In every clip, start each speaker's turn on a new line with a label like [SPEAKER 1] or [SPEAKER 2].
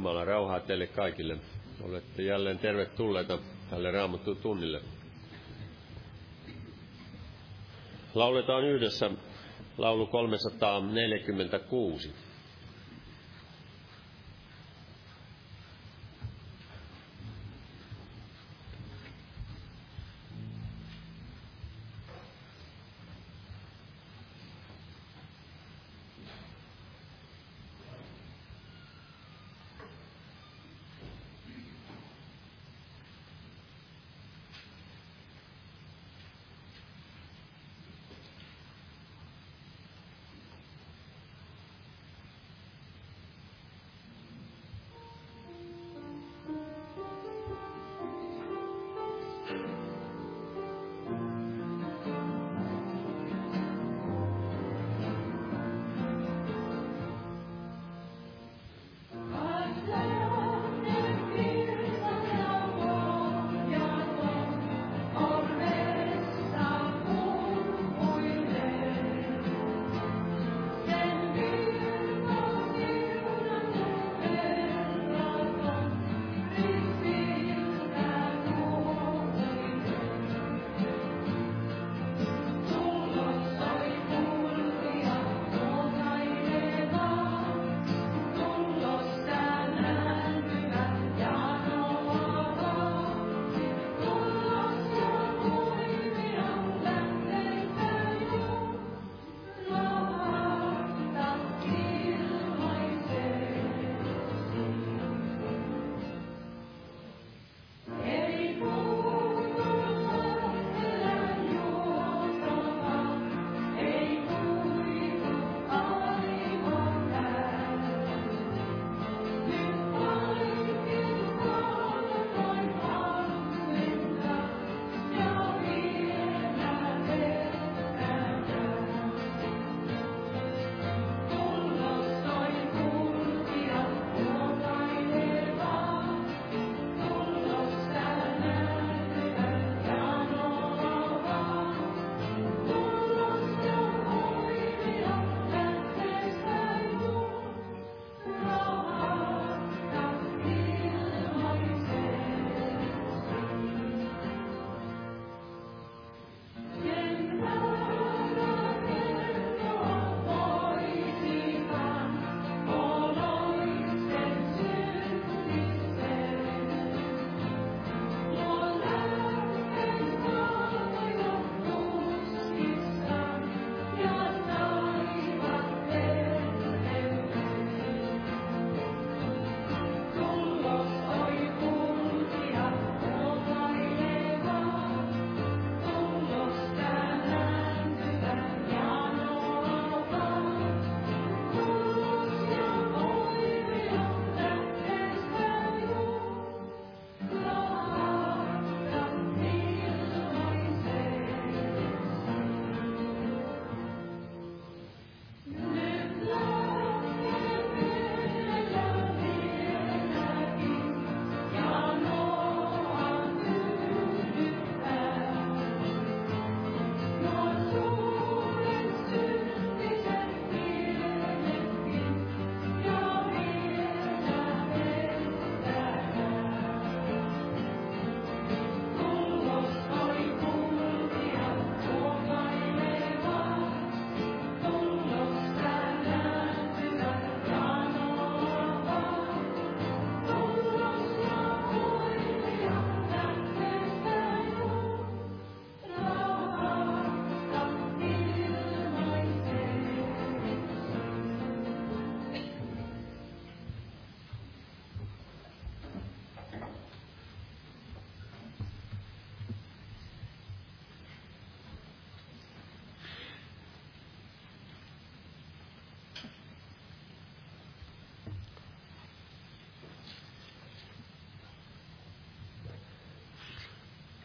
[SPEAKER 1] Jumalan rauhaa teille kaikille. Olette jälleen tervetulleita tälle raamattu tunnille. Lauletaan yhdessä laulu 346.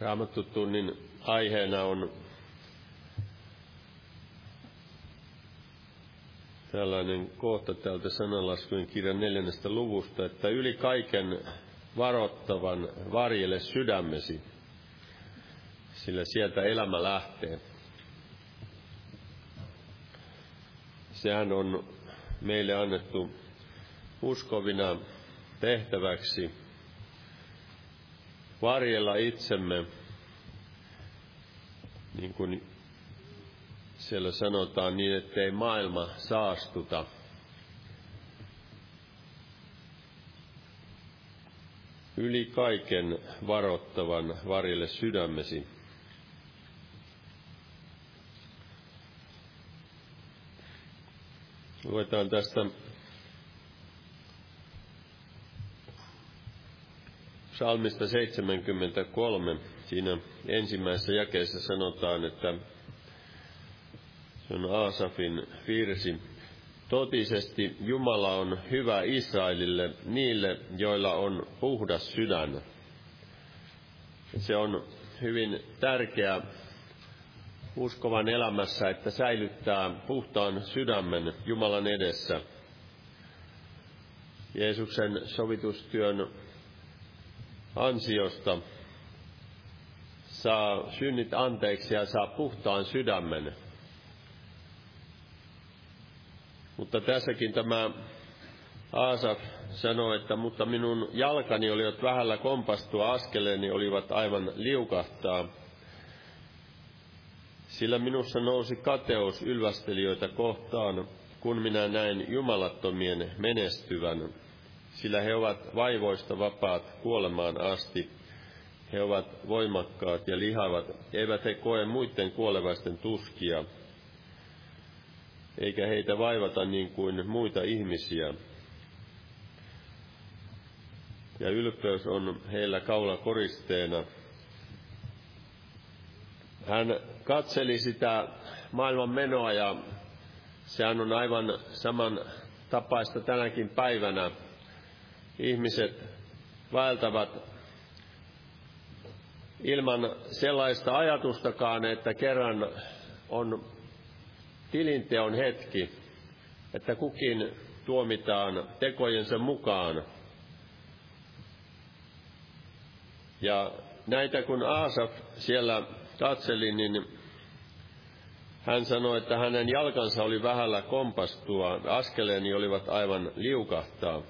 [SPEAKER 1] Raamattutunnin aiheena on tällainen kohta täältä sananlaskujen kirjan neljännestä luvusta, että yli kaiken varoittavan varjele sydämesi, sillä sieltä elämä lähtee. Sehän on meille annettu uskovina
[SPEAKER 2] tehtäväksi varjella itsemme, niin kuin siellä sanotaan niin, ettei maailma saastuta. Yli kaiken varottavan varjelle sydämesi. Luetaan tästä Psalmista 73. Siinä ensimmäisessä jakeessa sanotaan, että se on Aasafin virsi. Totisesti Jumala on hyvä Israelille niille, joilla on puhdas sydän. Se on hyvin tärkeä uskovan elämässä, että säilyttää puhtaan sydämen Jumalan edessä. Jeesuksen sovitustyön ansiosta saa synnit anteeksi ja saa puhtaan sydämen. Mutta tässäkin tämä Aasaf sanoi, että mutta minun jalkani olivat vähällä kompastua, askeleeni olivat aivan liukahtaa. Sillä minussa nousi kateus ylvästelijöitä kohtaan, kun minä näin jumalattomien menestyvän sillä he ovat vaivoista vapaat kuolemaan asti. He ovat voimakkaat ja lihavat, eivät he koe muiden kuolevaisten tuskia, eikä heitä vaivata niin kuin muita ihmisiä. Ja ylpeys on heillä kaula koristeena. Hän katseli sitä maailman menoa ja sehän on aivan saman tapaista tänäkin päivänä ihmiset vaeltavat ilman sellaista ajatustakaan, että kerran on tilinteon hetki, että kukin tuomitaan tekojensa mukaan. Ja näitä kun Aasaf siellä katseli, niin hän sanoi, että hänen jalkansa oli vähällä kompastua, askeleeni olivat aivan liukahtaa.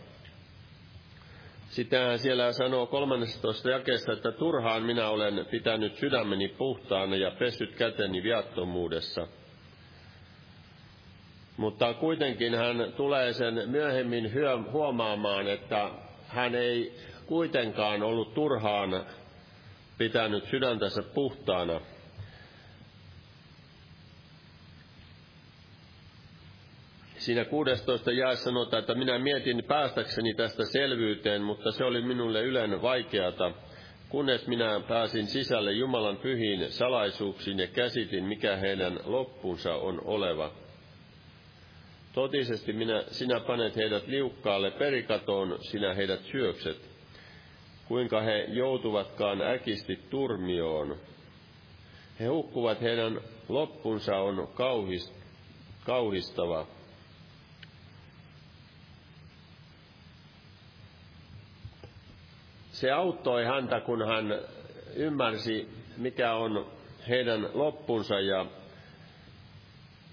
[SPEAKER 2] Sitten hän siellä sanoo 13 jakeessa, että turhaan minä olen pitänyt sydämeni puhtaana ja pessyt käteni viattomuudessa. Mutta kuitenkin hän tulee sen myöhemmin huomaamaan, että hän ei kuitenkaan ollut turhaan pitänyt sydäntänsä puhtaana. Siinä 16 jae sanotaan, että minä mietin päästäkseni tästä selvyyteen, mutta se oli minulle ylen vaikeata, kunnes minä pääsin sisälle Jumalan pyhiin salaisuuksiin ja käsitin, mikä heidän loppunsa on oleva. Totisesti minä, sinä panet heidät liukkaalle perikatoon, sinä heidät syökset. Kuinka he joutuvatkaan äkisti turmioon. He hukkuvat, heidän loppunsa on kauhist, kauhistava. Se auttoi häntä, kun hän ymmärsi, mikä on heidän loppunsa ja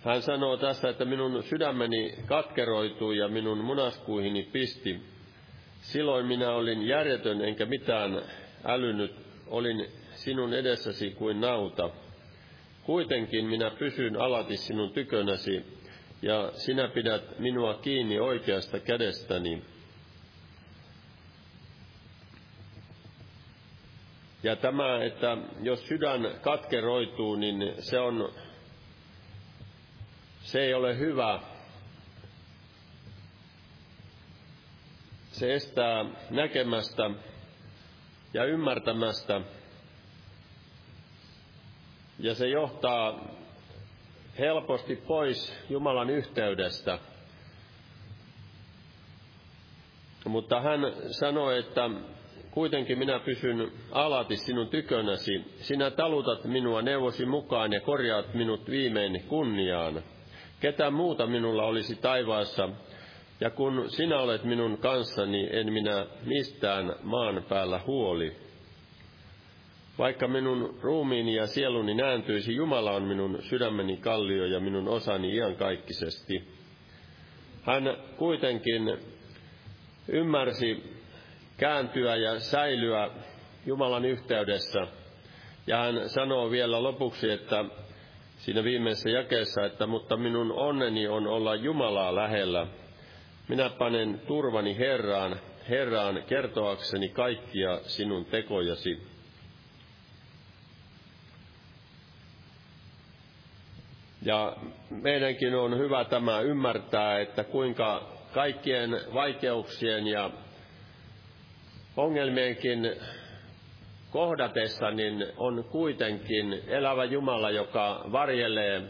[SPEAKER 2] hän sanoo tässä, että minun sydämeni katkeroitui ja minun munaskuihini pisti. Silloin minä olin järjetön enkä mitään älynyt, olin sinun edessäsi kuin nauta. Kuitenkin minä pysyn alati sinun tykönäsi, ja sinä pidät minua kiinni oikeasta kädestäni. Ja tämä, että jos sydän katkeroituu, niin se on, se ei ole hyvä. Se estää näkemästä ja ymmärtämästä. Ja se johtaa helposti pois Jumalan yhteydestä. Mutta hän sanoi, että Kuitenkin minä pysyn alati sinun tykönäsi. Sinä talutat minua neuvosi mukaan ja korjaat minut viimein kunniaan. Ketä muuta minulla olisi taivaassa, ja kun sinä olet minun kanssani, en minä mistään maan päällä huoli. Vaikka minun ruumiini ja sieluni nääntyisi, Jumala on minun sydämeni kallio ja minun osani iankaikkisesti. Hän kuitenkin ymmärsi kääntyä ja säilyä Jumalan yhteydessä. Ja hän sanoo vielä lopuksi, että siinä viimeisessä jakeessa, että mutta minun onneni on olla Jumalaa lähellä. Minä panen turvani Herraan, Herraan kertoakseni kaikkia sinun tekojasi. Ja meidänkin on hyvä tämä ymmärtää, että kuinka kaikkien vaikeuksien ja ongelmienkin kohdatessa niin on kuitenkin elävä Jumala, joka varjelee,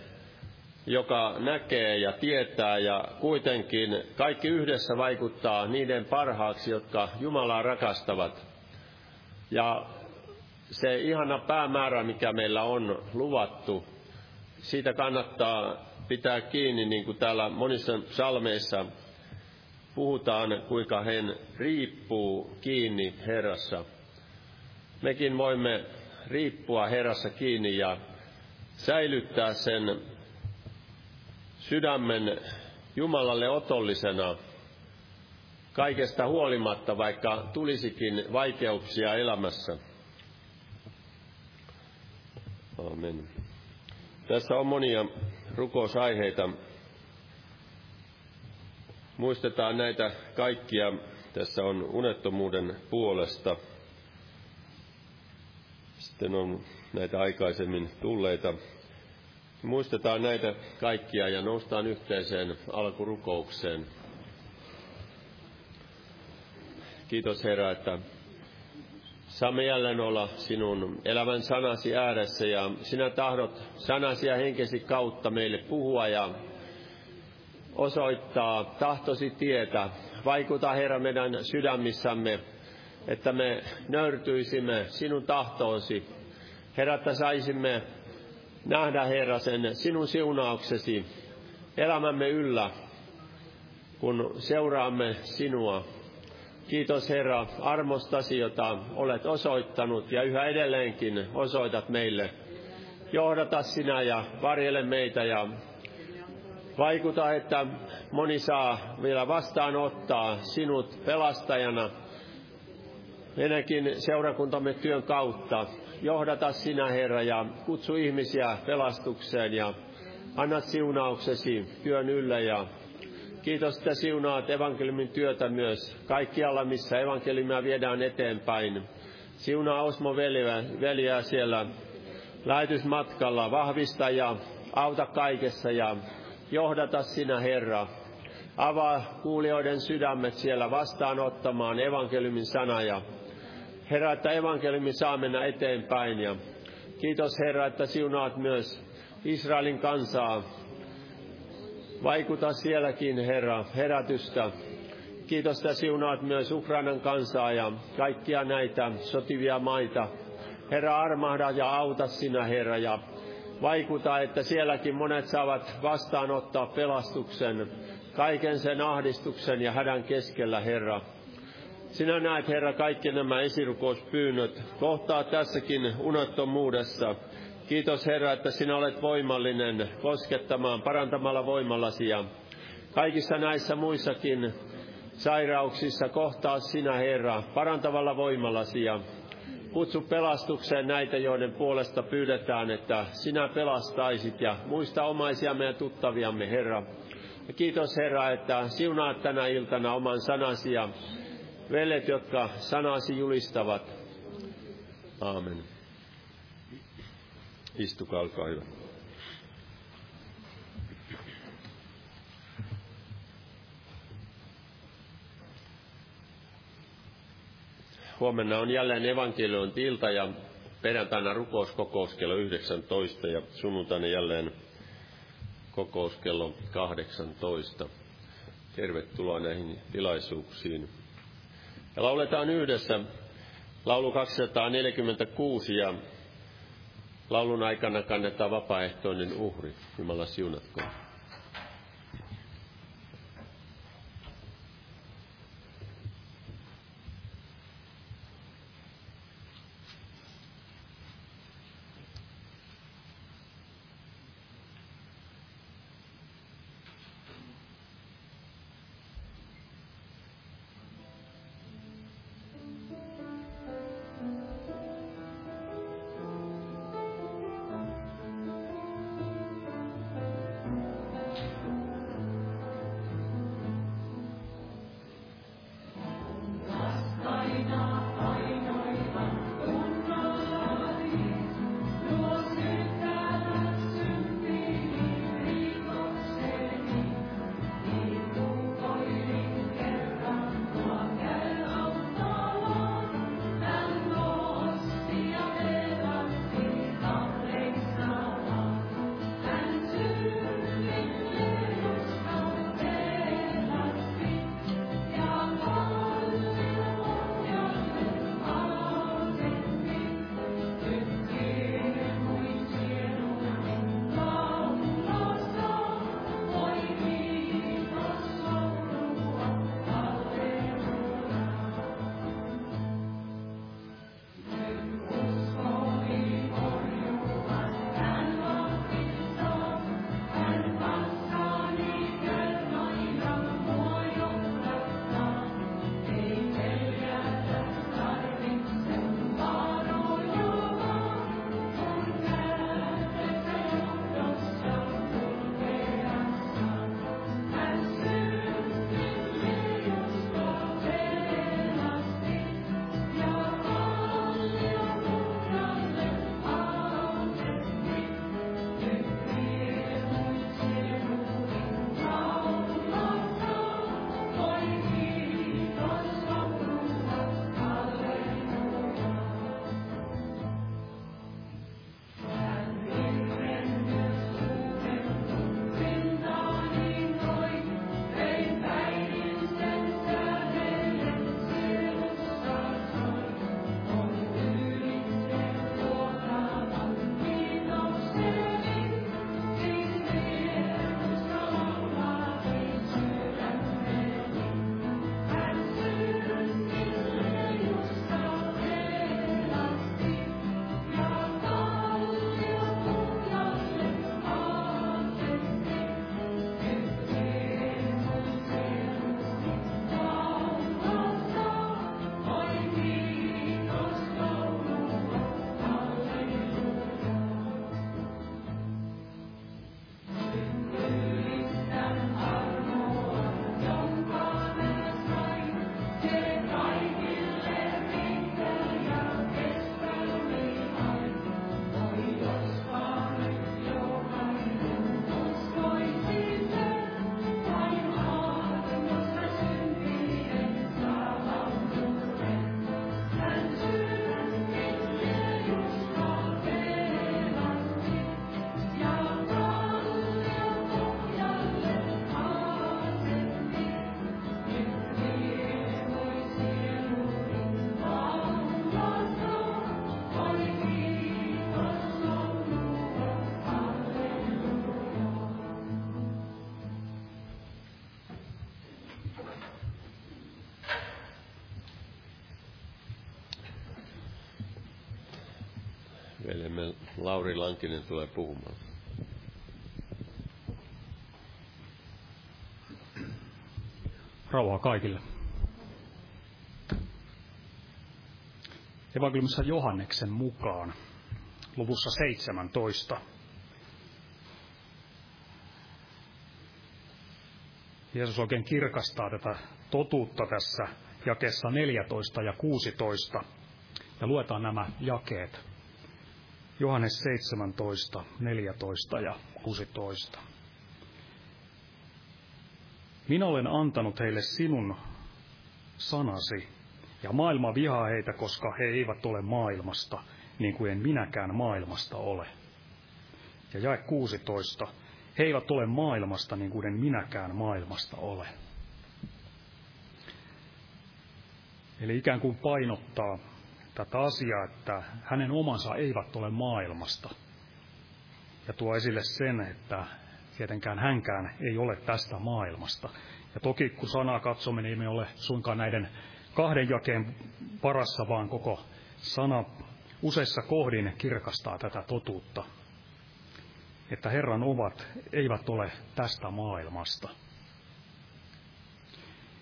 [SPEAKER 2] joka näkee ja tietää ja kuitenkin kaikki yhdessä vaikuttaa niiden parhaaksi, jotka Jumalaa rakastavat. Ja se ihana päämäärä, mikä meillä on luvattu, siitä kannattaa pitää kiinni, niin kuin täällä monissa salmeissa puhutaan, kuinka hän riippuu kiinni Herrassa. Mekin voimme riippua Herrassa kiinni ja säilyttää sen sydämen Jumalalle otollisena kaikesta huolimatta, vaikka tulisikin vaikeuksia elämässä. Amen. Tässä on monia rukousaiheita. Muistetaan näitä kaikkia. Tässä on unettomuuden puolesta. Sitten on näitä aikaisemmin tulleita. Muistetaan näitä kaikkia ja noustaan yhteiseen alkurukoukseen. Kiitos Herra, että Saamme jälleen olla sinun elävän sanasi ääressä ja sinä tahdot sanasi ja henkesi kautta meille puhua ja osoittaa tahtosi tietä. Vaikuta Herra meidän sydämissämme, että me nöyrtyisimme sinun tahtoosi. Herra, että saisimme nähdä Herra sen sinun siunauksesi elämämme yllä, kun seuraamme sinua Kiitos Herra armostasi, jota olet osoittanut ja yhä edelleenkin osoitat meille. Johdata sinä ja varjele meitä ja vaikuta, että moni saa vielä vastaanottaa sinut pelastajana meidänkin seurakuntamme työn kautta. Johdata sinä Herra ja kutsu ihmisiä pelastukseen ja annat siunauksesi työn yllä ja Kiitos, että siunaat evankeliumin työtä myös kaikkialla, missä evankeliumia viedään eteenpäin. Siunaa Osmo veliä, veliä siellä lähetysmatkalla, vahvista ja auta kaikessa ja johdata sinä Herra. Avaa kuulijoiden sydämet siellä vastaanottamaan evankeliumin sana ja Herra, että evankeliumi saa mennä eteenpäin ja kiitos Herra, että siunaat myös Israelin kansaa Vaikuta sielläkin, Herra, herätystä. Kiitos, että siunaat myös Ukrainan kansaa ja kaikkia näitä sotivia maita. Herra, armahda ja auta sinä, Herra, ja vaikuta, että sielläkin monet saavat vastaanottaa pelastuksen kaiken sen ahdistuksen ja hädän keskellä, Herra. Sinä näet, Herra, kaikki nämä esirukouspyynnöt. Kohtaa tässäkin unettomuudessa Kiitos Herra, että sinä olet voimallinen koskettamaan parantamalla voimallasi ja kaikissa näissä muissakin sairauksissa kohtaa sinä Herra parantavalla voimallasi ja kutsu pelastukseen näitä, joiden puolesta pyydetään, että sinä pelastaisit ja muista omaisiamme ja tuttaviamme Herra. Ja kiitos Herra, että siunaat tänä iltana oman sanasi ja veljet, jotka sanasi julistavat. Aamen. Istukaa, olkaa hyvä. Huomenna on jälleen evankeliointi-ilta ja perjantaina rukouskokous kello 19 ja sunnuntaina jälleen kokous kello 18. Tervetuloa näihin tilaisuuksiin. Ja lauletaan yhdessä laulu 246 ja Laulun aikana kannetaan vapaaehtoinen uhri. Jumala siunatkoon. Lauri Lankinen tulee puhumaan.
[SPEAKER 3] Rauhaa kaikille. Evankeliumissa Johanneksen mukaan luvussa 17. Jeesus oikein kirkastaa tätä totuutta tässä jakeessa 14 ja 16. Ja luetaan nämä jakeet. Johannes 17, 14 ja 16. Minä olen antanut heille sinun sanasi, ja maailma vihaa heitä, koska he eivät ole maailmasta, niin kuin en minäkään maailmasta ole. Ja jae 16. He eivät ole maailmasta, niin kuin en minäkään maailmasta ole. Eli ikään kuin painottaa tätä asiaa, että hänen omansa eivät ole maailmasta. Ja tuo esille sen, että tietenkään hänkään ei ole tästä maailmasta. Ja toki kun sanaa katsomme, niin me ole suinkaan näiden kahden jakeen parassa, vaan koko sana useissa kohdin kirkastaa tätä totuutta. Että Herran ovat eivät ole tästä maailmasta.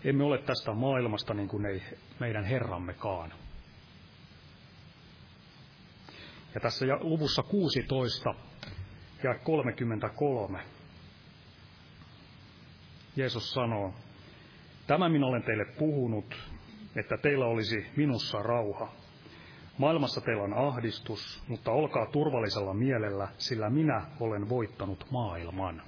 [SPEAKER 3] Emme ole tästä maailmasta niin kuin ei meidän Herrammekaan. Ja tässä luvussa 16 ja 33 Jeesus sanoo, Tämä minä olen teille puhunut, että teillä olisi minussa rauha. Maailmassa teillä on ahdistus, mutta olkaa turvallisella mielellä, sillä minä olen voittanut maailman.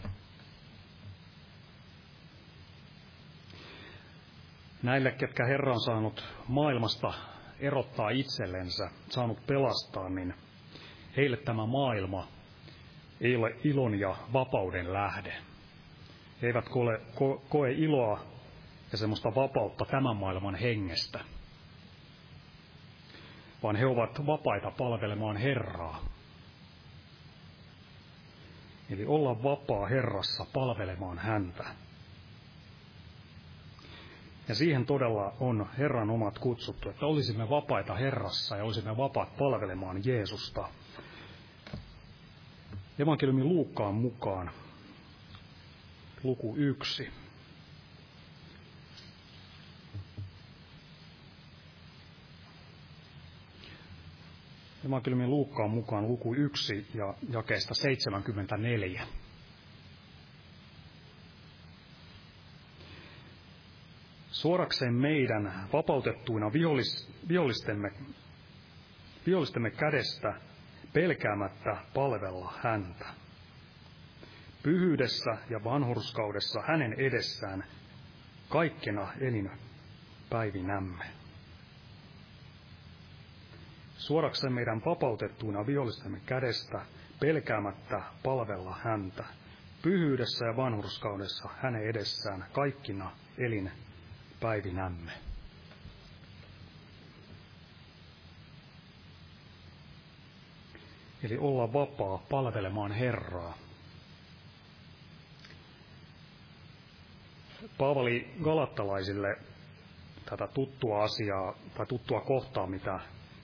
[SPEAKER 3] Näille, ketkä Herra on saanut maailmasta erottaa itsellensä, saanut pelastaa, niin heille tämä maailma ei ole ilon ja vapauden lähde. He eivät koe, ko, koe iloa ja semmoista vapautta tämän maailman hengestä, vaan he ovat vapaita palvelemaan Herraa. Eli olla vapaa Herrassa palvelemaan häntä. Ja siihen todella on Herran omat kutsuttu, että olisimme vapaita Herrassa ja olisimme vapaat palvelemaan Jeesusta. Evankeliumin Luukkaan mukaan luku yksi. Evankeliumin Luukkaan mukaan luku 1 ja jakeesta 74. Suorakseen meidän vapautettuina vihollis, vihollistemme, vihollistemme kädestä pelkäämättä palvella häntä. Pyhyydessä ja vanhurskaudessa hänen edessään kaikkena elinpäivinämme suorakseen meidän vapautettuina vihollistemme kädestä, pelkäämättä palvella häntä, pyhyydessä ja vanhurskaudessa hänen edessään kaikkina elinpäivinämme. Eli olla vapaa palvelemaan Herraa. Paavali galattalaisille tätä tuttua asiaa tai tuttua kohtaa, mitä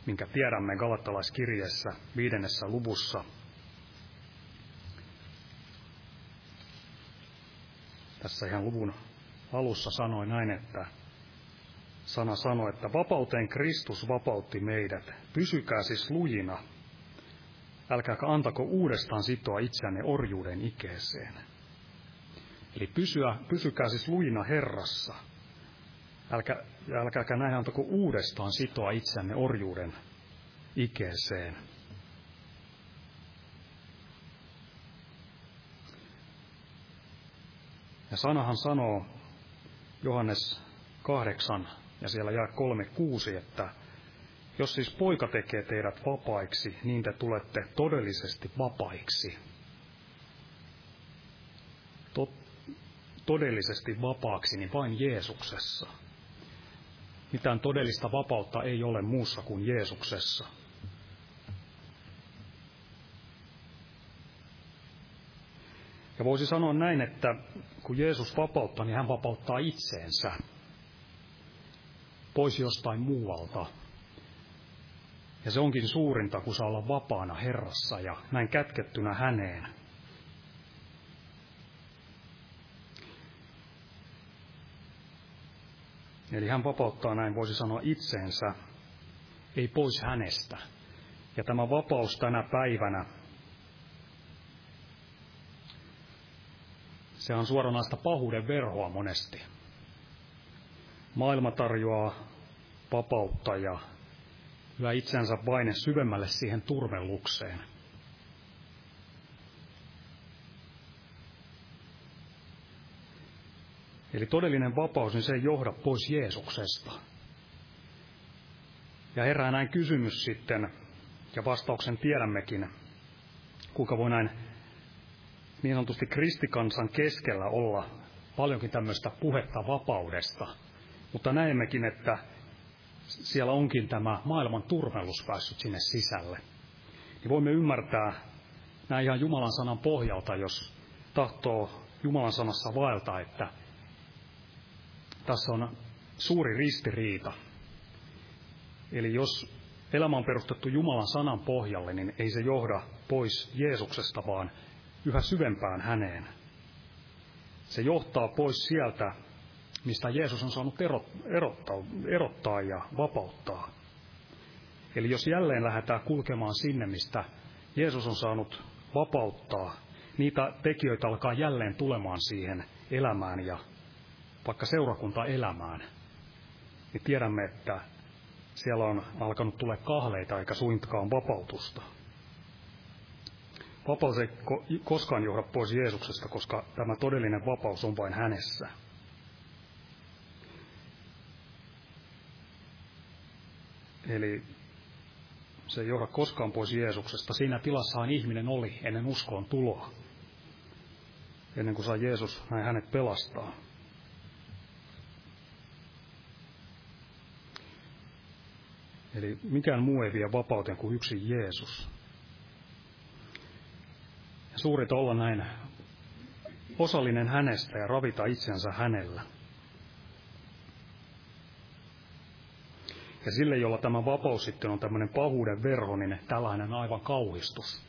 [SPEAKER 3] minkä tiedämme Galattalaiskirjeessä viidennessä luvussa. Tässä ihan luvun alussa sanoi näin, että sana sanoi, että vapauteen Kristus vapautti meidät. Pysykää siis lujina. Älkääkä antako uudestaan sitoa itseänne orjuuden ikeeseen. Eli pysyä, pysykää siis lujina Herrassa – Älkä, älkääkä näin antako uudestaan sitoa itsenne orjuuden ikeeseen. Ja sanahan sanoo Johannes 8 ja siellä jää 3.6, että jos siis poika tekee teidät vapaiksi, niin te tulette todellisesti vapaiksi. Tot, todellisesti vapaaksi, niin vain Jeesuksessa. Mitään todellista vapautta ei ole muussa kuin Jeesuksessa. Ja voisi sanoa näin, että kun Jeesus vapauttaa, niin hän vapauttaa itseensä pois jostain muualta. Ja se onkin suurinta, kun saa olla vapaana Herrassa ja näin kätkettynä häneen. Eli hän vapauttaa näin, voisi sanoa itseensä, ei pois hänestä. Ja tämä vapaus tänä päivänä, se on suoranaista pahuuden verhoa monesti. Maailma tarjoaa vapautta ja hyvä itsensä paine syvemmälle siihen turmellukseen. Eli todellinen vapaus, niin se ei johda pois Jeesuksesta. Ja herää näin kysymys sitten, ja vastauksen tiedämmekin, kuinka voi näin niin sanotusti kristikansan keskellä olla paljonkin tämmöistä puhetta vapaudesta. Mutta näemmekin, että siellä onkin tämä maailman turmellus päässyt sinne sisälle. Niin voimme ymmärtää näin ihan Jumalan sanan pohjalta, jos tahtoo Jumalan sanassa vaeltaa, että tässä on suuri ristiriita. Eli jos elämä on perustettu Jumalan sanan pohjalle, niin ei se johda pois Jeesuksesta, vaan yhä syvempään häneen. Se johtaa pois sieltä, mistä Jeesus on saanut erottaa, erottaa ja vapauttaa. Eli jos jälleen lähdetään kulkemaan sinne, mistä Jeesus on saanut vapauttaa, niitä tekijöitä alkaa jälleen tulemaan siihen elämään ja vaikka seurakuntaelämään, niin tiedämme, että siellä on alkanut tulla kahleita eikä suinkaan vapautusta. Vapaus ei koskaan johda pois Jeesuksesta, koska tämä todellinen vapaus on vain hänessä. Eli se ei johda koskaan pois Jeesuksesta. Siinä tilassahan ihminen oli ennen uskoon tuloa. Ennen kuin saa Jeesus näin hänet pelastaa. Eli mikään muu ei vie vapauteen kuin yksi Jeesus. Ja suurit olla näin osallinen hänestä ja ravita itsensä hänellä. Ja sille, jolla tämä vapaus sitten on tämmöinen pahuuden verho, niin tällainen aivan kauhistus.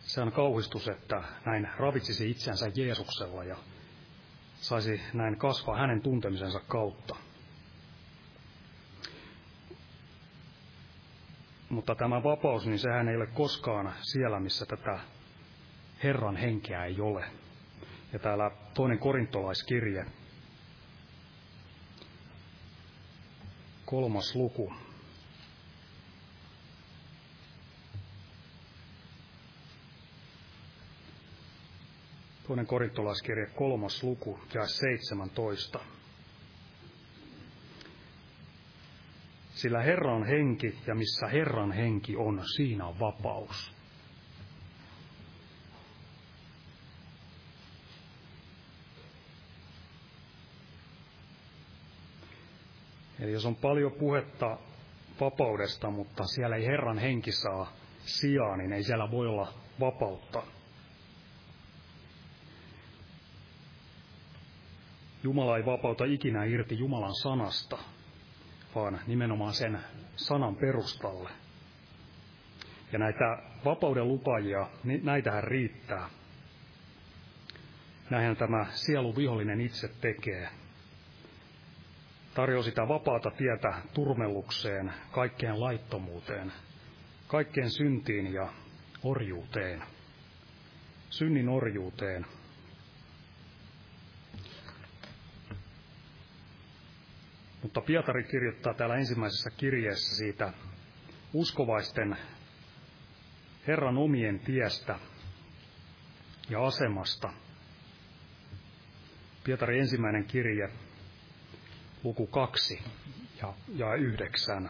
[SPEAKER 3] Se on kauhistus, että näin ravitsisi itsensä Jeesuksella ja saisi näin kasvaa hänen tuntemisensa kautta. Mutta tämä vapaus, niin sehän ei ole koskaan siellä, missä tätä Herran henkeä ei ole. Ja täällä toinen korintolaiskirje, kolmas luku. Toinen korintolaiskirje, kolmas luku, ja 17. Sillä Herran henki, ja missä Herran henki on, siinä on vapaus. Eli jos on paljon puhetta vapaudesta, mutta siellä ei Herran henki saa sijaa, niin ei siellä voi olla vapautta. Jumala ei vapauta ikinä irti Jumalan sanasta, vaan nimenomaan sen sanan perustalle. Ja näitä vapauden lupajia, näitähän riittää. Näinhän tämä sieluvihollinen itse tekee. Tarjoaa sitä vapaata tietä turmellukseen, kaikkeen laittomuuteen, kaikkeen syntiin ja orjuuteen. Synnin orjuuteen, Mutta Pietari kirjoittaa täällä ensimmäisessä kirjeessä siitä uskovaisten Herran omien tiestä ja asemasta. Pietari ensimmäinen kirje, luku kaksi ja, ja yhdeksän.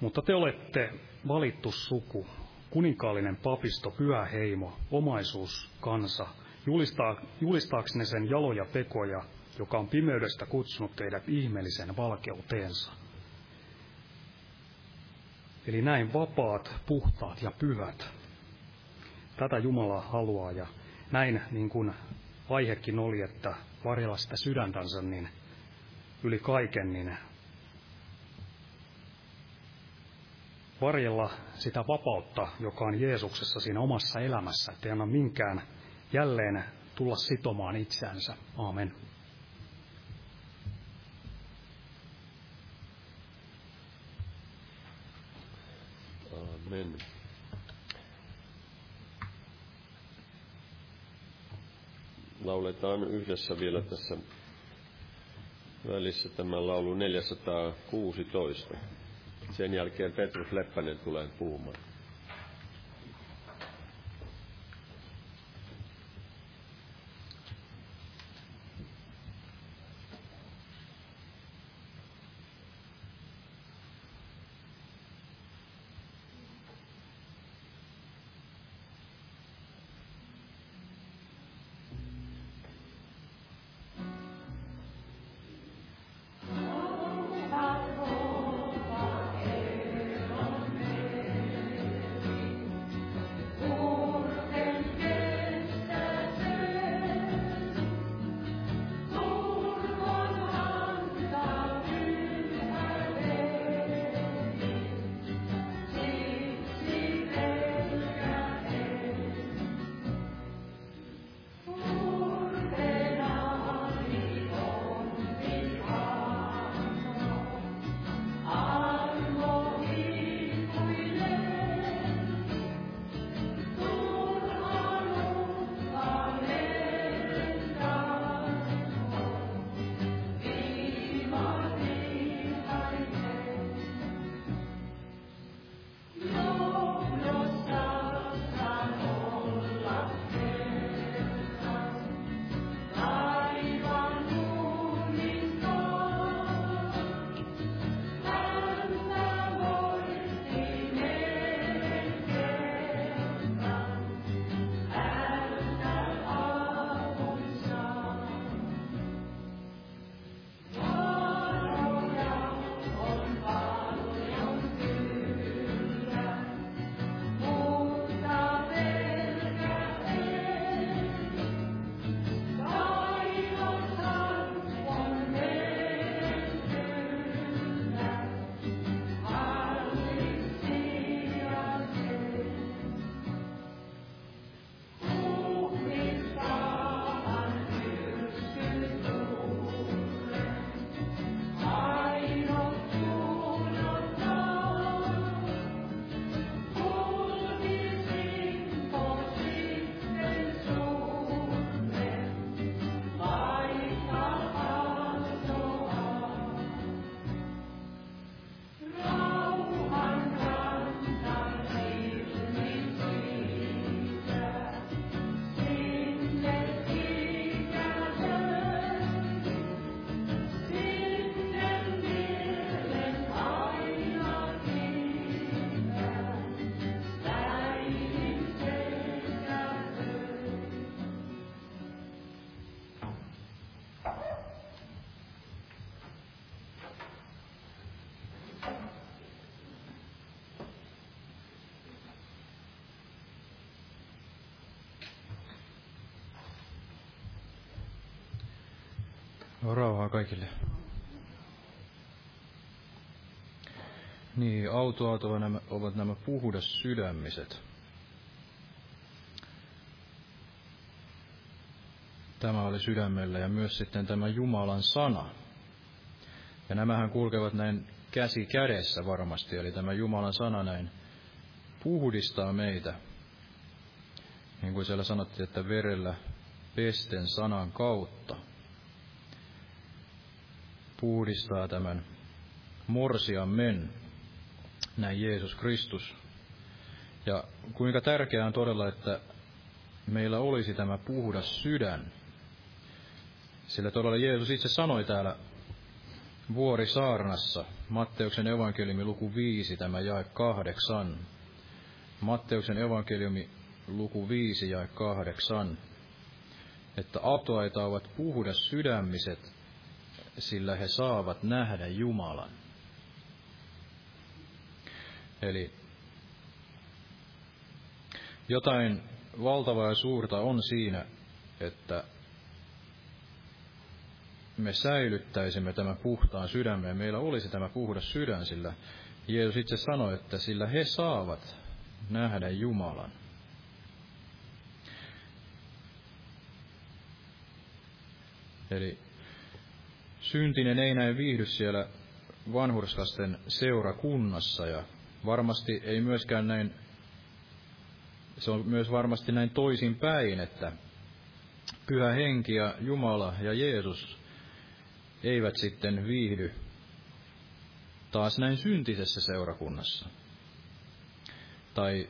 [SPEAKER 3] Mutta te olette valittu suku, kuninkaallinen papisto, pyhä heimo, omaisuus, kansa, julistaa, julistaaksenne sen jaloja tekoja, joka on pimeydestä kutsunut teidät ihmeellisen valkeuteensa. Eli näin vapaat, puhtaat ja pyvät. Tätä Jumala haluaa ja näin niin kuin aihekin oli, että varjella sitä sydäntänsä, niin yli kaiken, niin varjella sitä vapautta, joka on Jeesuksessa siinä omassa elämässä, ettei anna minkään jälleen tulla sitomaan itseänsä. Aamen.
[SPEAKER 1] Amen. Lauletaan yhdessä vielä tässä välissä tämä laulu 416. Sen jälkeen Petrus Leppänen tulee puhumaan.
[SPEAKER 4] Rauhaa kaikille. Niin, autoat ovat nämä, ovat nämä puhdas sydämiset. Tämä oli sydämellä ja myös sitten tämä Jumalan sana. Ja nämähän kulkevat näin käsi kädessä varmasti, eli tämä Jumalan sana näin puhdistaa meitä. Niin kuin siellä sanottiin, että verellä pesten sanan kautta – puhdistaa tämän morsiammen, näin Jeesus Kristus. Ja kuinka tärkeää on todella, että meillä olisi tämä puhdas sydän. Sillä todella Jeesus itse sanoi täällä Vuorisaarnassa, Matteuksen evankeliumi luku 5, tämä jae 8. Matteuksen evankeliumi luku 5 jae 8. Että atoaita ovat puhdas sydämiset, sillä he saavat nähdä Jumalan. Eli jotain valtavaa ja suurta on siinä, että me säilyttäisimme tämän puhtaan sydämen ja meillä olisi tämä puhdas sydän, sillä Jeesus itse sanoi, että sillä he saavat nähdä Jumalan. Eli syntinen ei näin viihdy siellä vanhurskasten seurakunnassa ja varmasti ei myöskään näin, se on myös varmasti näin toisin päin, että Pyhä Henki ja Jumala ja Jeesus eivät sitten viihdy taas näin syntisessä seurakunnassa. Tai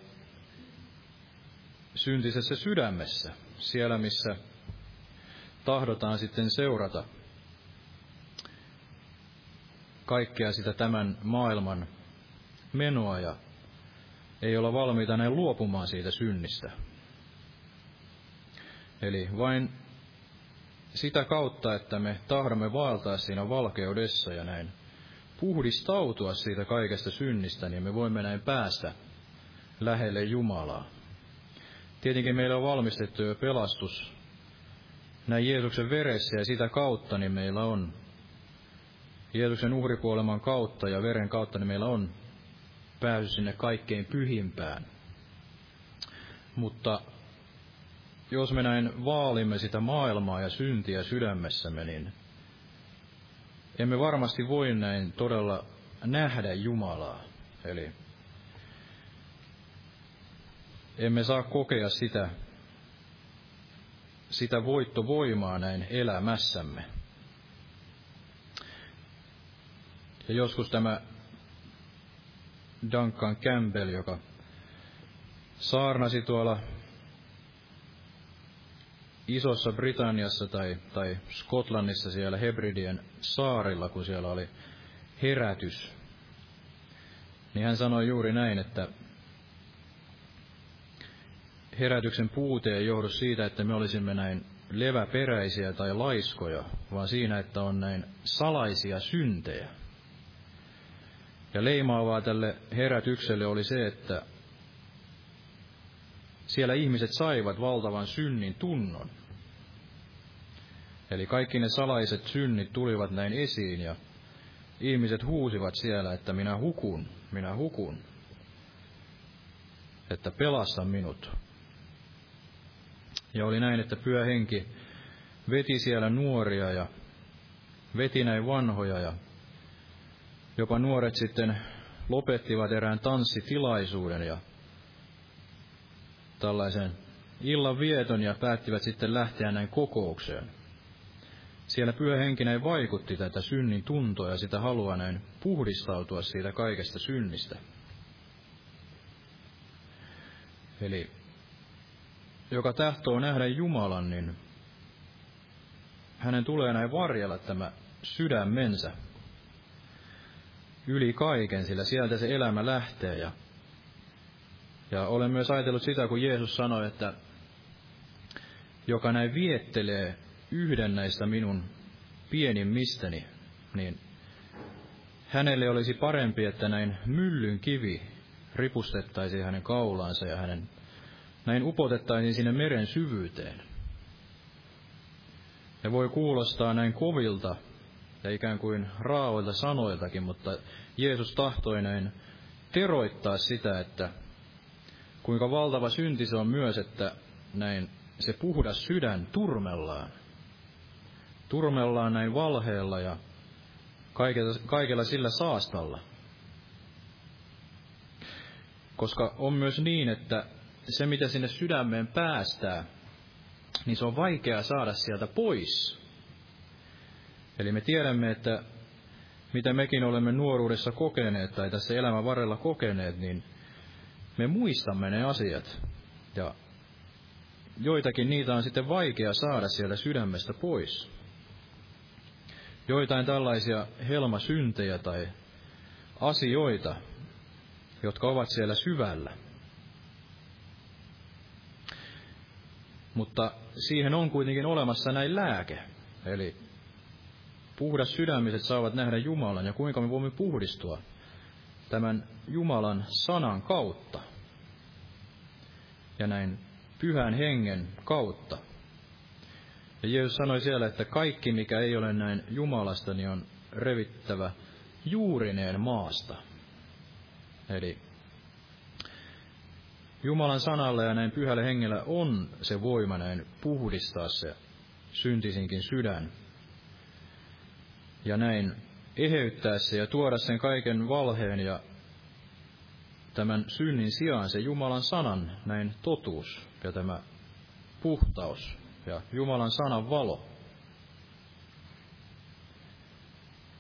[SPEAKER 4] syntisessä sydämessä, siellä missä tahdotaan sitten seurata kaikkea sitä tämän maailman menoa ja ei olla valmiita näin luopumaan siitä synnistä. Eli vain sitä kautta, että me tahdomme vaeltaa siinä valkeudessa ja näin puhdistautua siitä kaikesta synnistä, niin me voimme näin päästä lähelle Jumalaa. Tietenkin meillä on valmistettu jo pelastus näin Jeesuksen veressä ja sitä kautta niin meillä on Jeesuksen uhrikuoleman kautta ja veren kautta niin meillä on pääsy sinne kaikkein pyhimpään. Mutta jos me näin vaalimme sitä maailmaa ja syntiä sydämessämme, niin emme varmasti voi näin todella nähdä Jumalaa. Eli emme saa kokea sitä, sitä voittovoimaa näin elämässämme. Ja joskus tämä Duncan Campbell, joka saarnasi tuolla Isossa Britanniassa tai, tai Skotlannissa siellä Hebridien saarilla, kun siellä oli herätys, niin hän sanoi juuri näin, että herätyksen puute ei johdu siitä, että me olisimme näin leväperäisiä tai laiskoja, vaan siinä, että on näin salaisia syntejä. Ja leimaavaa tälle herätykselle oli se, että siellä ihmiset saivat valtavan synnin tunnon. Eli kaikki ne salaiset synnit tulivat näin esiin ja ihmiset huusivat siellä, että minä hukun, minä hukun, että pelasta minut. Ja oli näin, että pyhä henki veti siellä nuoria ja veti näin vanhoja ja jopa nuoret sitten lopettivat erään tanssitilaisuuden ja tällaisen illan vieton ja päättivät sitten lähteä näin kokoukseen. Siellä pyhä henki näin vaikutti tätä synnin tuntoa ja sitä halua näin puhdistautua siitä kaikesta synnistä. Eli joka tahtoo nähdä Jumalan, niin hänen tulee näin varjella tämä sydämensä yli kaiken, sillä sieltä se elämä lähtee. Ja, ja olen myös ajatellut sitä, kun Jeesus sanoi, että joka näin viettelee yhden näistä minun pienimmistäni, niin hänelle olisi parempi, että näin myllyn kivi ripustettaisiin hänen kaulaansa ja hänen näin upotettaisiin sinne meren syvyyteen. Ja voi kuulostaa näin kovilta ja ikään kuin raaoilta sanoiltakin, mutta Jeesus tahtoi näin teroittaa sitä, että kuinka valtava synti se on myös, että näin se puhdas sydän turmellaan. Turmellaan näin valheella ja kaikella, kaikella sillä saastalla. Koska on myös niin, että se mitä sinne sydämeen päästää, niin se on vaikea saada sieltä pois. Eli me tiedämme, että mitä mekin olemme nuoruudessa kokeneet tai tässä elämän varrella kokeneet, niin me muistamme ne asiat. Ja joitakin niitä on sitten vaikea saada sieltä sydämestä pois. Joitain tällaisia helmasyntejä tai asioita, jotka ovat siellä syvällä. Mutta siihen on kuitenkin olemassa näin lääke. Eli puhdas sydämiset saavat nähdä Jumalan ja kuinka me voimme puhdistua tämän Jumalan sanan kautta ja näin pyhän hengen kautta. Ja Jeesus sanoi siellä, että kaikki, mikä ei ole näin Jumalasta, niin on revittävä juurineen maasta. Eli Jumalan sanalle ja näin pyhälle hengellä on se voima näin puhdistaa se syntisinkin sydän. Ja näin eheyttää se ja tuoda sen kaiken valheen ja tämän synnin sijaan se Jumalan sanan näin totuus ja tämä puhtaus ja Jumalan sanan valo.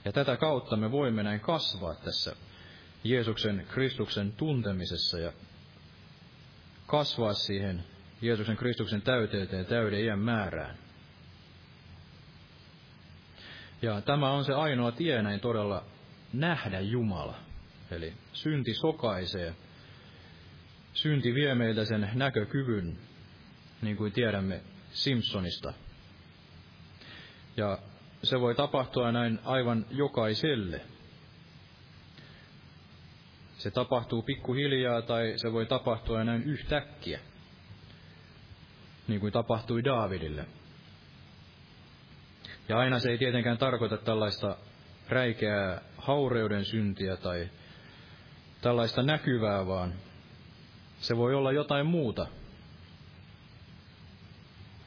[SPEAKER 4] Ja tätä kautta me voimme näin kasvaa tässä Jeesuksen Kristuksen tuntemisessa ja kasvaa siihen Jeesuksen Kristuksen täyteyteen täyden iän määrään. Ja tämä on se ainoa tie näin todella nähdä Jumala. Eli synti sokaisee. Synti vie meiltä sen näkökyvyn, niin kuin tiedämme Simpsonista. Ja se voi tapahtua näin aivan jokaiselle. Se tapahtuu pikkuhiljaa tai se voi tapahtua näin yhtäkkiä, niin kuin tapahtui Daavidille. Ja aina se ei tietenkään tarkoita tällaista räikeää haureuden syntiä tai tällaista näkyvää, vaan se voi olla jotain muuta.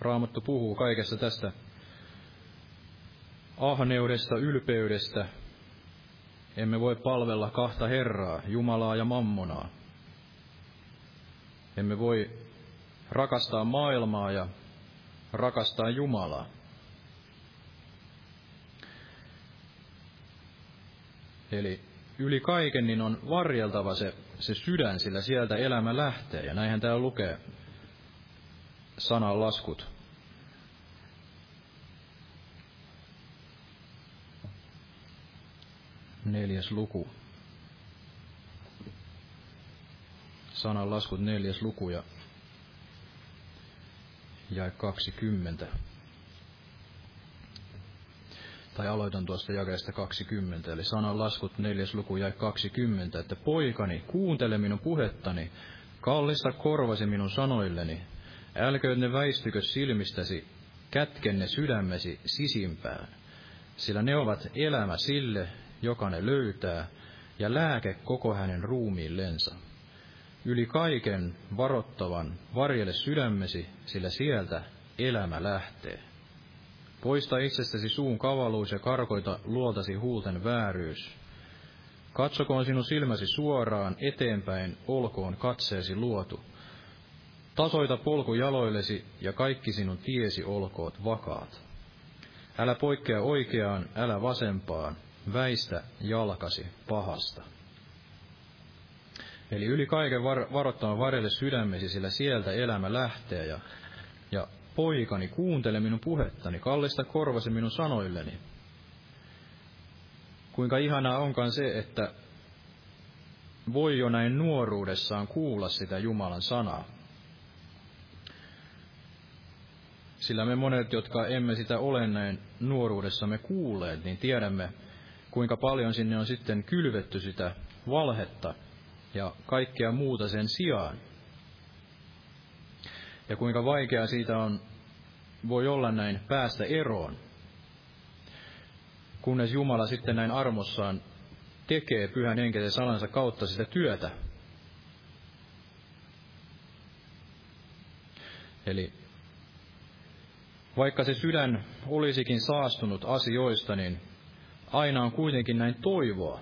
[SPEAKER 4] Raamattu puhuu kaikessa tästä ahneudesta, ylpeydestä. Emme voi palvella kahta Herraa, Jumalaa ja Mammonaa. Emme voi rakastaa maailmaa ja rakastaa Jumalaa. Eli yli kaiken niin on varjeltava se, se sydän, sillä sieltä elämä lähtee. Ja näinhän täällä lukee sanan laskut. Neljäs luku. Sanan laskut neljäs luku ja jäi 20 tai aloitan tuosta jakeesta 20, eli sanan laskut neljäs luku jäi 20, että poikani, kuuntele minun puhettani, kallista korvasi minun sanoilleni, älköön ne väistykö silmistäsi, kätkenne sydämesi sisimpään, sillä ne ovat elämä sille, joka ne löytää, ja lääke koko hänen ruumiillensa. Yli kaiken varottavan varjele sydämesi, sillä sieltä elämä lähtee. Poista itsestäsi suun kavaluus ja karkoita luoltasi huulten vääryys. Katsokoon sinun silmäsi suoraan eteenpäin, olkoon katseesi luotu. Tasoita polku jaloillesi ja kaikki sinun tiesi olkoot vakaat. Älä poikkea oikeaan, älä vasempaan, väistä jalkasi pahasta. Eli yli kaiken var- varoittamaan varjelle sydämesi, sillä sieltä elämä lähtee ja, ja poikani, kuuntele minun puhettani, kallista korvasi minun sanoilleni. Kuinka ihanaa onkaan se, että voi jo näin nuoruudessaan kuulla sitä Jumalan sanaa. Sillä me monet, jotka emme sitä ole näin nuoruudessamme kuulleet, niin tiedämme, kuinka paljon sinne on sitten kylvetty sitä valhetta ja kaikkea muuta sen sijaan ja kuinka vaikeaa siitä on, voi olla näin päästä eroon, kunnes Jumala sitten näin armossaan tekee pyhän henkisen salansa kautta sitä työtä. Eli vaikka se sydän olisikin saastunut asioista, niin aina on kuitenkin näin toivoa.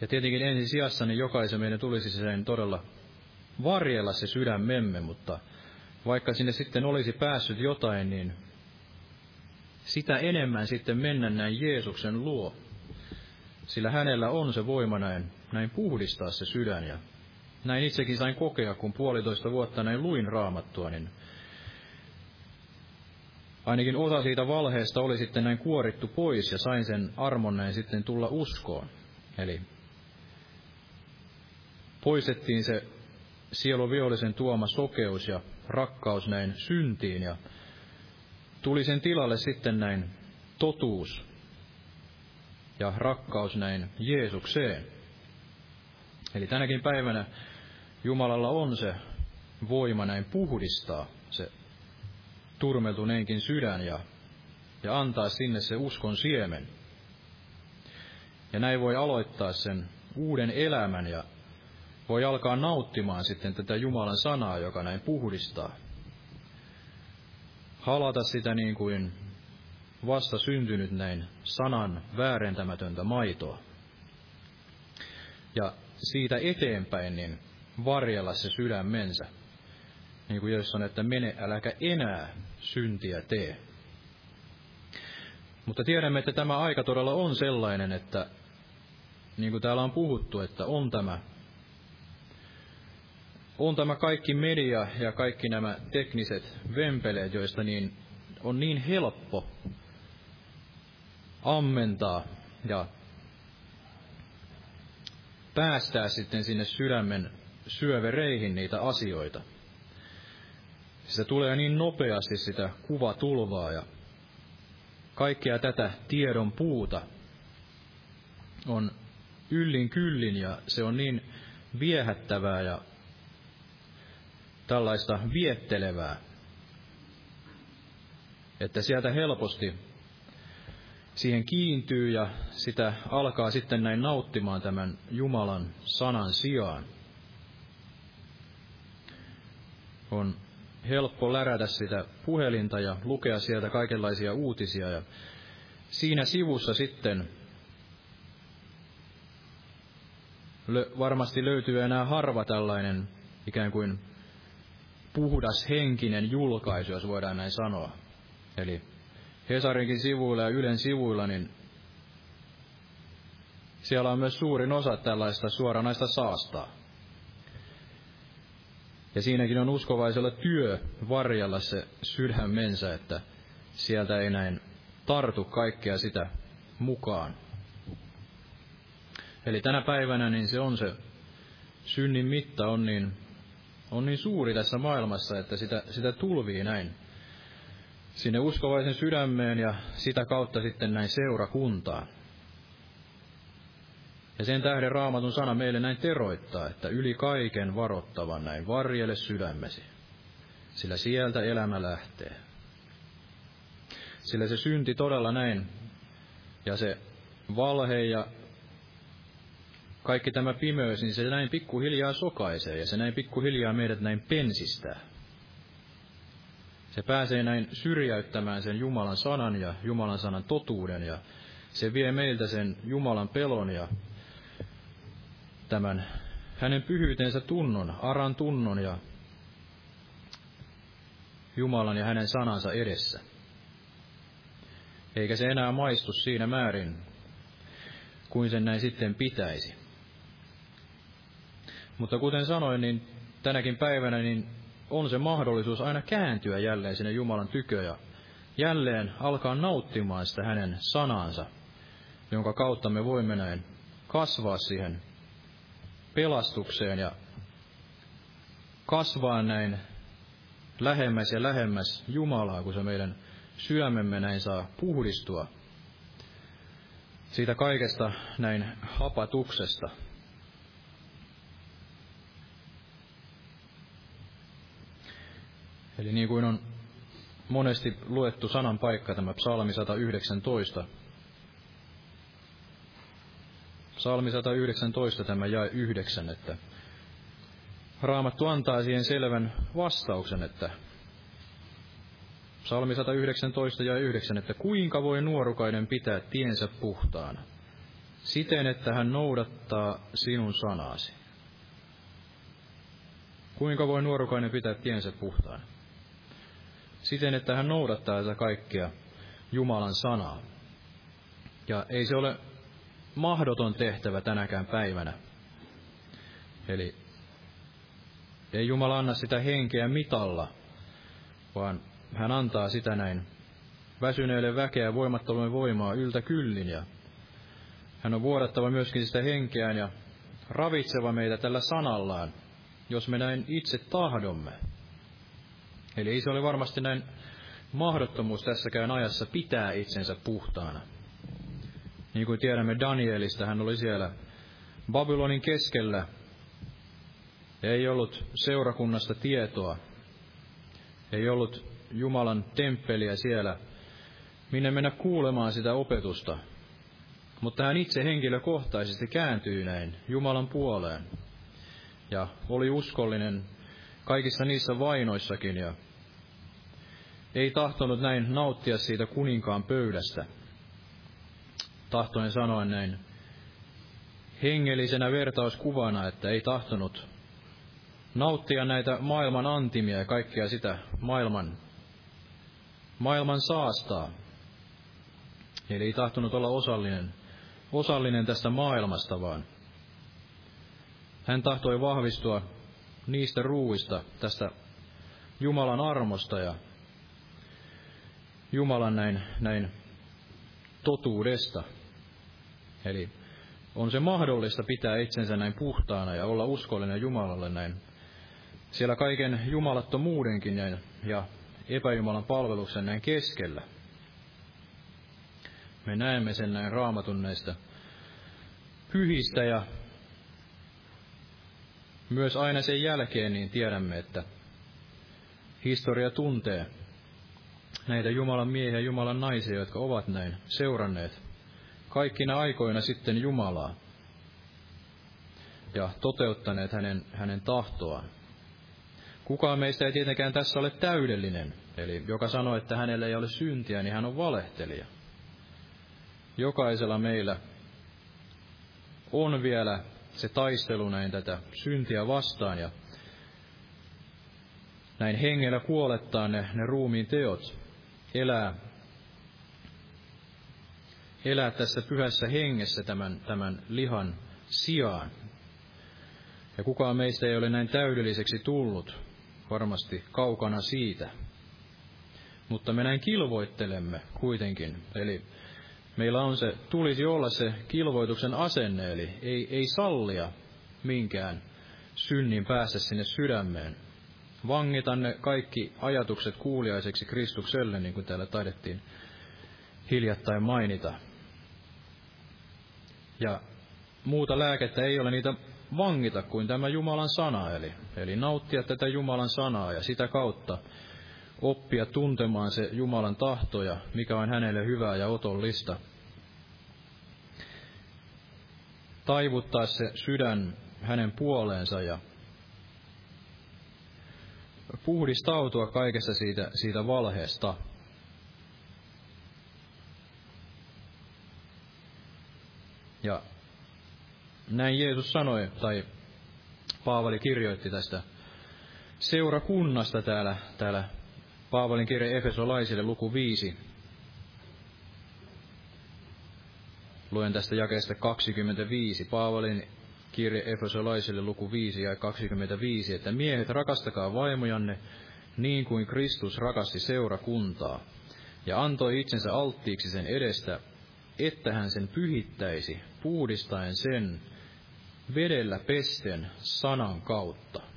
[SPEAKER 4] Ja tietenkin ensi sijassa niin jokaisen meidän tulisi sen todella varjella se sydämemme, mutta vaikka sinne sitten olisi päässyt jotain, niin sitä enemmän sitten mennä näin Jeesuksen luo. Sillä hänellä on se voima näin, näin puhdistaa se sydän. Ja näin itsekin sain kokea, kun puolitoista vuotta näin luin raamattua, niin ainakin osa siitä valheesta oli sitten näin kuorittu pois ja sain sen armon näin sitten tulla uskoon. Eli poistettiin se sielun vihollisen tuoma sokeus ja rakkaus näin syntiin ja tuli sen tilalle sitten näin totuus ja rakkaus näin Jeesukseen. Eli tänäkin päivänä Jumalalla on se voima näin puhdistaa se turmeltuneenkin sydän ja, ja antaa sinne se uskon siemen. Ja näin voi aloittaa sen uuden elämän ja voi alkaa nauttimaan sitten tätä Jumalan sanaa, joka näin puhdistaa. Halata sitä niin kuin vasta syntynyt näin sanan väärentämätöntä maitoa. Ja siitä eteenpäin niin varjella se sydämensä. Niin kuin Jeesus sanoi, että mene, äläkä enää syntiä tee. Mutta tiedämme, että tämä aika todella on sellainen, että niin kuin täällä on puhuttu, että on tämä, on tämä kaikki media ja kaikki nämä tekniset vempeleet, joista niin, on niin helppo ammentaa ja päästää sitten sinne sydämen syövereihin niitä asioita. Se tulee niin nopeasti sitä kuvatulvaa ja kaikkea tätä tiedon puuta on yllin kyllin ja se on niin viehättävää ja tällaista viettelevää, että sieltä helposti siihen kiintyy ja sitä alkaa sitten näin nauttimaan tämän Jumalan sanan sijaan. On helppo lärätä sitä puhelinta ja lukea sieltä kaikenlaisia uutisia ja siinä sivussa sitten varmasti löytyy enää harva tällainen ikään kuin puhdas henkinen julkaisu, jos voidaan näin sanoa. Eli Hesarinkin sivuilla ja Ylen sivuilla, niin siellä on myös suurin osa tällaista suoranaista saastaa. Ja siinäkin on uskovaisella työ varjella se sydämensä, että sieltä ei näin tartu kaikkea sitä mukaan. Eli tänä päivänä niin se on se synnin mitta on niin, on niin suuri tässä maailmassa, että sitä, sitä tulvii näin sinne uskovaisen sydämeen ja sitä kautta sitten näin seurakuntaan. Ja sen tähden raamatun sana meille näin teroittaa, että yli kaiken varottavan näin varjele sydämesi, sillä sieltä elämä lähtee. Sillä se synti todella näin, ja se valhe ja kaikki tämä pimeys, niin se näin pikkuhiljaa sokaisee, ja se näin pikkuhiljaa meidät näin pensistää. Se pääsee näin syrjäyttämään sen Jumalan sanan ja Jumalan sanan totuuden ja se vie meiltä sen Jumalan pelon ja tämän hänen pyhyytensä tunnon, aran tunnon ja Jumalan ja hänen sanansa edessä. Eikä se enää maistu siinä määrin, kuin sen näin sitten pitäisi. Mutta kuten sanoin, niin tänäkin päivänä niin on se mahdollisuus aina kääntyä jälleen sinne Jumalan tykö ja jälleen alkaa nauttimaan sitä hänen sanansa, jonka kautta me voimme näin kasvaa siihen pelastukseen ja kasvaa näin lähemmäs ja lähemmäs Jumalaa, kun se meidän sydämemme näin saa puhdistua siitä kaikesta näin hapatuksesta, Eli niin kuin on monesti luettu sanan paikka, tämä psalmi 119. Psalmi 119, tämä jae yhdeksän, että Raamattu antaa siihen selvän vastauksen, että Psalmi 119 ja 9, että kuinka voi nuorukainen pitää tiensä puhtaana, siten että hän noudattaa sinun sanasi. Kuinka voi nuorukainen pitää tiensä puhtaana? Siten, että hän noudattaa tätä kaikkea Jumalan sanaa. Ja ei se ole mahdoton tehtävä tänäkään päivänä. Eli ei Jumala anna sitä henkeä mitalla, vaan hän antaa sitä näin väsyneille väkeä voimattomuuden voimaa yltä kyllin ja hän on vuodattava myöskin sitä henkeään ja ravitseva meitä tällä sanallaan, jos me näin itse tahdomme. Eli ei se ole varmasti näin mahdottomuus tässäkään ajassa pitää itsensä puhtaana. Niin kuin tiedämme Danielista, hän oli siellä Babylonin keskellä. Ei ollut seurakunnasta tietoa. Ei ollut Jumalan temppeliä siellä, minne mennä kuulemaan sitä opetusta. Mutta hän itse henkilökohtaisesti kääntyi näin Jumalan puoleen ja oli uskollinen kaikissa niissä vainoissakin ja ei tahtonut näin nauttia siitä kuninkaan pöydästä. Tahtoin sanoa näin hengellisenä vertauskuvana, että ei tahtonut nauttia näitä maailman antimia ja kaikkea sitä maailman, maailman saastaa. Eli ei tahtonut olla osallinen, osallinen tästä maailmasta, vaan hän tahtoi vahvistua niistä ruuista, tästä Jumalan armosta ja Jumalan näin, näin totuudesta. Eli on se mahdollista pitää itsensä näin puhtaana ja olla uskollinen Jumalalle näin. Siellä kaiken jumalattomuudenkin näin, ja epäjumalan palveluksen näin keskellä. Me näemme sen näin raamatun näistä pyhistä ja myös aina sen jälkeen niin tiedämme, että historia tuntee näitä Jumalan miehiä ja Jumalan naisia, jotka ovat näin seuranneet kaikkina aikoina sitten Jumalaa ja toteuttaneet hänen, hänen tahtoaan. Kukaan meistä ei tietenkään tässä ole täydellinen, eli joka sanoo, että hänellä ei ole syntiä, niin hän on valehtelija. Jokaisella meillä on vielä se taistelu näin tätä syntiä vastaan ja näin hengellä kuolettaa ne, ne ruumiin teot, elää, elää tässä pyhässä hengessä tämän, tämän lihan sijaan. Ja kukaan meistä ei ole näin täydelliseksi tullut, varmasti kaukana siitä. Mutta me näin kilvoittelemme kuitenkin. Eli meillä on se, tulisi olla se kilvoituksen asenne, eli ei, ei sallia minkään synnin päästä sinne sydämeen. Vangita ne kaikki ajatukset kuuliaiseksi Kristukselle, niin kuin täällä taidettiin hiljattain mainita. Ja muuta lääkettä ei ole niitä vangita kuin tämä Jumalan sana, eli, eli nauttia tätä Jumalan sanaa ja sitä kautta oppia tuntemaan se Jumalan tahto ja mikä on hänelle hyvää ja otollista. Taivuttaa se sydän hänen puoleensa ja puhdistautua kaikesta siitä, siitä valheesta. Ja näin Jeesus sanoi, tai Paavali kirjoitti tästä seurakunnasta täällä, täällä Paavalin kirja Efesolaisille luku 5. Luen tästä jakeesta 25. Paavalin kirje Efesolaisille luku 5 ja 25, että miehet rakastakaa vaimojanne niin kuin Kristus rakasti seurakuntaa ja antoi itsensä alttiiksi sen edestä, että hän sen pyhittäisi, puhdistaen sen vedellä pesten sanan kautta.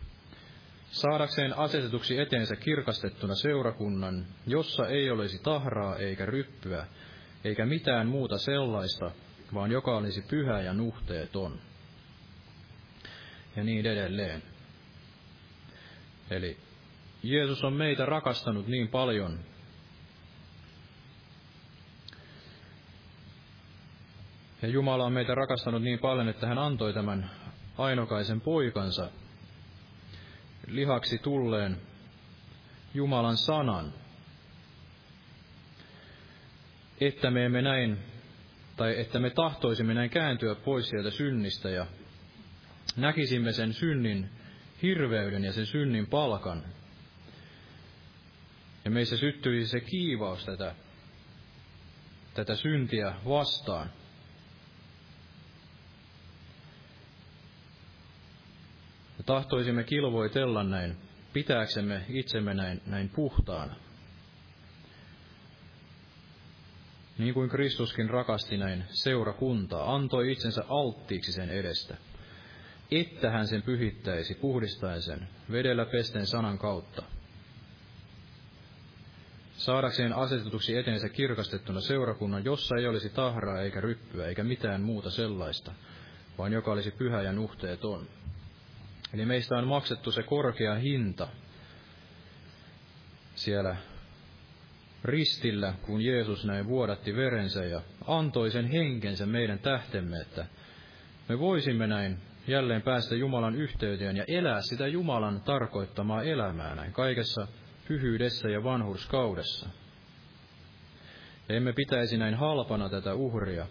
[SPEAKER 4] Saadakseen asetetuksi eteensä kirkastettuna seurakunnan, jossa ei olisi tahraa eikä ryppyä, eikä mitään muuta sellaista, vaan joka olisi pyhä ja nuhteeton. Ja niin edelleen. Eli Jeesus on meitä rakastanut niin paljon, Ja Jumala on meitä rakastanut niin paljon, että hän antoi tämän ainokaisen poikansa lihaksi tulleen Jumalan sanan, että me emme näin, tai että me tahtoisimme näin kääntyä pois sieltä synnistä ja näkisimme sen synnin hirveyden ja sen synnin palkan. Ja meissä syttyisi se kiivaus tätä, tätä syntiä vastaan. Tahtoisimme kilvoitella näin, pitääksemme itsemme näin, näin puhtaana. Niin kuin Kristuskin rakasti näin seurakuntaa, antoi itsensä alttiiksi sen edestä, että hän sen pyhittäisi, puhdistaen sen, vedellä pesten sanan kautta. Saadakseen asetetuksi eteensä kirkastettuna seurakunnan, jossa ei olisi tahraa eikä ryppyä eikä mitään muuta sellaista, vaan joka olisi pyhä ja nuhteeton. Eli meistä on maksettu se korkea hinta siellä ristillä, kun Jeesus näin vuodatti verensä ja antoi sen henkensä meidän tähtemme, että me voisimme näin jälleen päästä Jumalan yhteyteen ja elää sitä Jumalan tarkoittamaa elämää näin kaikessa pyhyydessä ja vanhurskaudessa. Emme pitäisi näin halpana tätä uhria,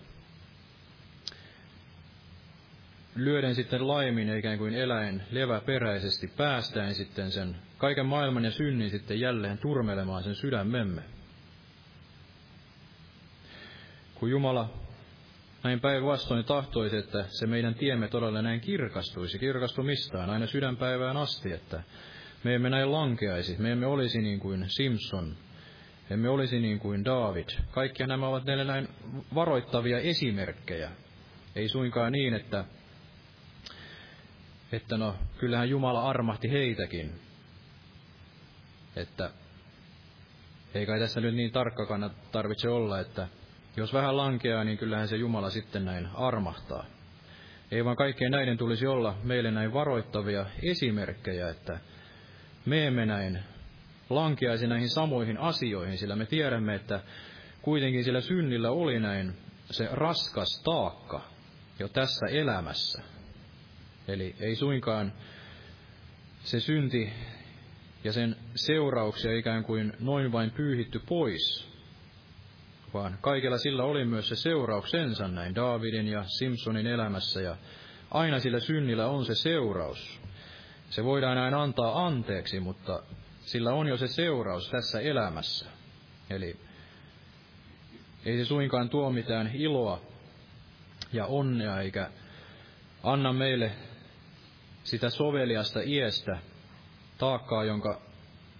[SPEAKER 4] lyöden sitten laimin ikään kuin eläin leväperäisesti päästään sitten sen kaiken maailman ja synnin sitten jälleen turmelemaan sen sydämemme. Kun Jumala näin päinvastoin tahtoisi, että se meidän tiemme todella näin kirkastuisi, kirkastumistaan aina sydänpäivään asti, että me emme näin lankeaisi, me emme olisi niin kuin Simpson, emme olisi niin kuin David. Kaikki nämä ovat neille näin varoittavia esimerkkejä. Ei suinkaan niin, että että no, kyllähän Jumala armahti heitäkin. Että ei kai tässä nyt niin tarkkakaan tarvitse olla, että jos vähän lankeaa, niin kyllähän se Jumala sitten näin armahtaa. Ei vaan kaikkeen näiden tulisi olla meille näin varoittavia esimerkkejä, että me emme näin lankeaisi näihin samoihin asioihin, sillä me tiedämme, että kuitenkin sillä synnillä oli näin se raskas taakka jo tässä elämässä. Eli ei suinkaan se synti ja sen seurauksia ikään kuin noin vain pyyhitty pois, vaan kaikella sillä oli myös se seurauksensa näin Daavidin ja Simpsonin elämässä, ja aina sillä synnillä on se seuraus. Se voidaan näin antaa anteeksi, mutta sillä on jo se seuraus tässä elämässä. Eli ei se suinkaan tuo mitään iloa ja onnea, eikä anna meille sitä soveliasta iestä, taakkaa, jonka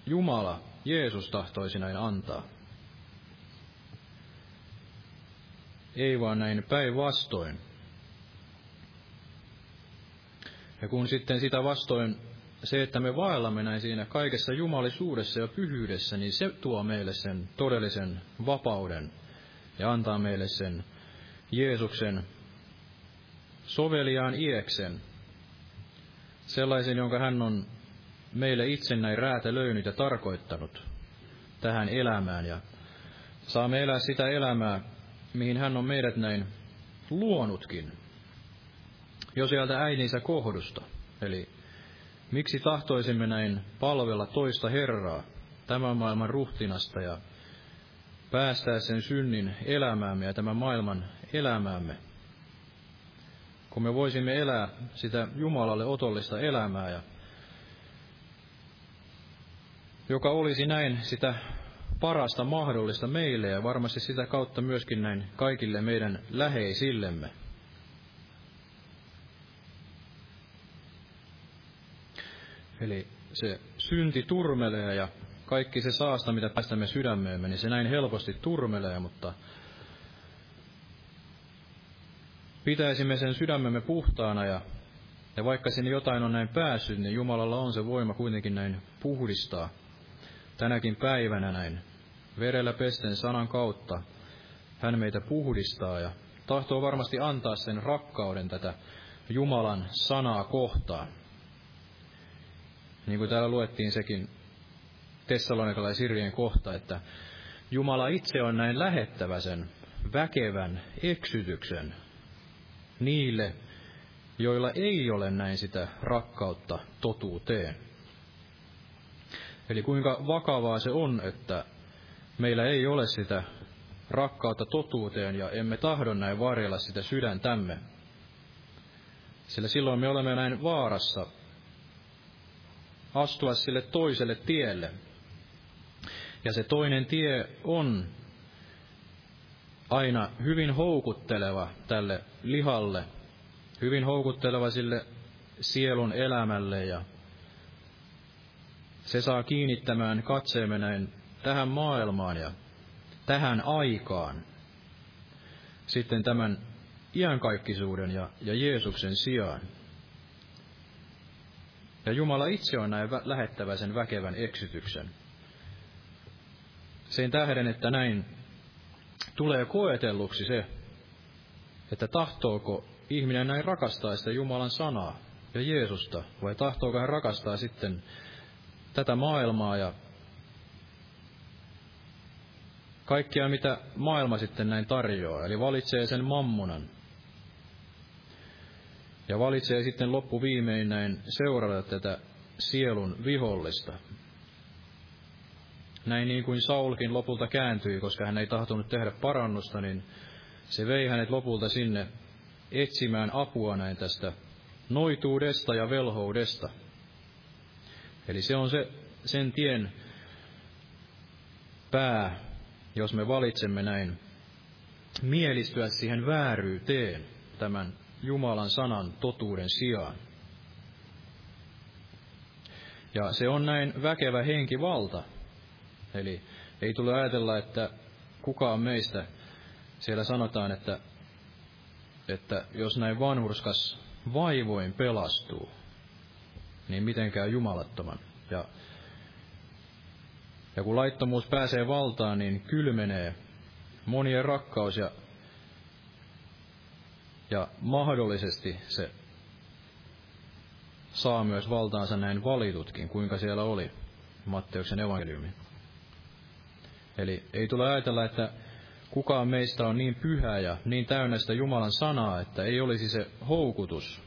[SPEAKER 4] Jumala, Jeesus tahtoisi näin antaa. Ei vaan näin päinvastoin. Ja kun sitten sitä vastoin se, että me vaellamme näin siinä kaikessa jumalisuudessa ja pyhyydessä, niin se tuo meille sen todellisen vapauden ja antaa meille sen Jeesuksen soveliaan ieksen, sellaisen, jonka hän on meille itse näin räätälöinyt ja tarkoittanut tähän elämään. Ja saamme elää sitä elämää, mihin hän on meidät näin luonutkin, jo sieltä äidinsä kohdusta. Eli miksi tahtoisimme näin palvella toista Herraa, tämän maailman ruhtinasta ja päästää sen synnin elämäämme ja tämän maailman elämäämme kun me voisimme elää sitä Jumalalle otollista elämää, ja joka olisi näin sitä parasta mahdollista meille ja varmasti sitä kautta myöskin näin kaikille meidän läheisillemme. Eli se synti turmelee ja kaikki se saasta, mitä päästämme sydämeemme, niin se näin helposti turmelee, mutta pitäisimme sen sydämemme puhtaana ja, ja vaikka sinne jotain on näin päässyt, niin Jumalalla on se voima kuitenkin näin puhdistaa tänäkin päivänä näin verellä pesten sanan kautta. Hän meitä puhdistaa ja tahtoo varmasti antaa sen rakkauden tätä Jumalan sanaa kohtaan. Niin kuin täällä luettiin sekin Tessalonikalais kohta, että Jumala itse on näin lähettävä sen väkevän eksytyksen niille, joilla ei ole näin sitä rakkautta totuuteen. Eli kuinka vakavaa se on, että meillä ei ole sitä rakkautta totuuteen ja emme tahdo näin varjella sitä sydäntämme. Sillä silloin me olemme näin vaarassa astua sille toiselle tielle. Ja se toinen tie on aina hyvin houkutteleva tälle lihalle, hyvin houkutteleva sille sielun elämälle ja se saa kiinnittämään katseemme näin tähän maailmaan ja tähän aikaan. Sitten tämän iankaikkisuuden ja, ja Jeesuksen sijaan. Ja Jumala itse on näin lähettävä sen väkevän eksytyksen. Sen tähden, että näin tulee koetelluksi se, että tahtooko ihminen näin rakastaa sitä Jumalan sanaa ja Jeesusta, vai tahtooko hän rakastaa sitten tätä maailmaa ja kaikkia, mitä maailma sitten näin tarjoaa. Eli valitsee sen mammonan. Ja valitsee sitten loppuviimein näin seurata tätä sielun vihollista. Näin niin kuin Saulkin lopulta kääntyi, koska hän ei tahtonut tehdä parannusta, niin se vei hänet lopulta sinne etsimään apua näin tästä noituudesta ja velhoudesta. Eli se on se, sen tien pää, jos me valitsemme näin mielistyä siihen vääryyteen tämän Jumalan sanan totuuden sijaan. Ja se on näin väkevä henkivalta. Eli ei tule ajatella, että kukaan meistä, siellä sanotaan, että, että jos näin vanhurskas vaivoin pelastuu, niin mitenkään jumalattoman. Ja, ja kun laittomuus pääsee valtaan, niin kylmenee monien rakkaus ja, ja mahdollisesti se saa myös valtaansa näin valitutkin, kuinka siellä oli Matteuksen evankeliumi. Eli ei tule ajatella, että kukaan meistä on niin pyhä ja niin täynnä sitä Jumalan sanaa, että ei olisi se houkutus.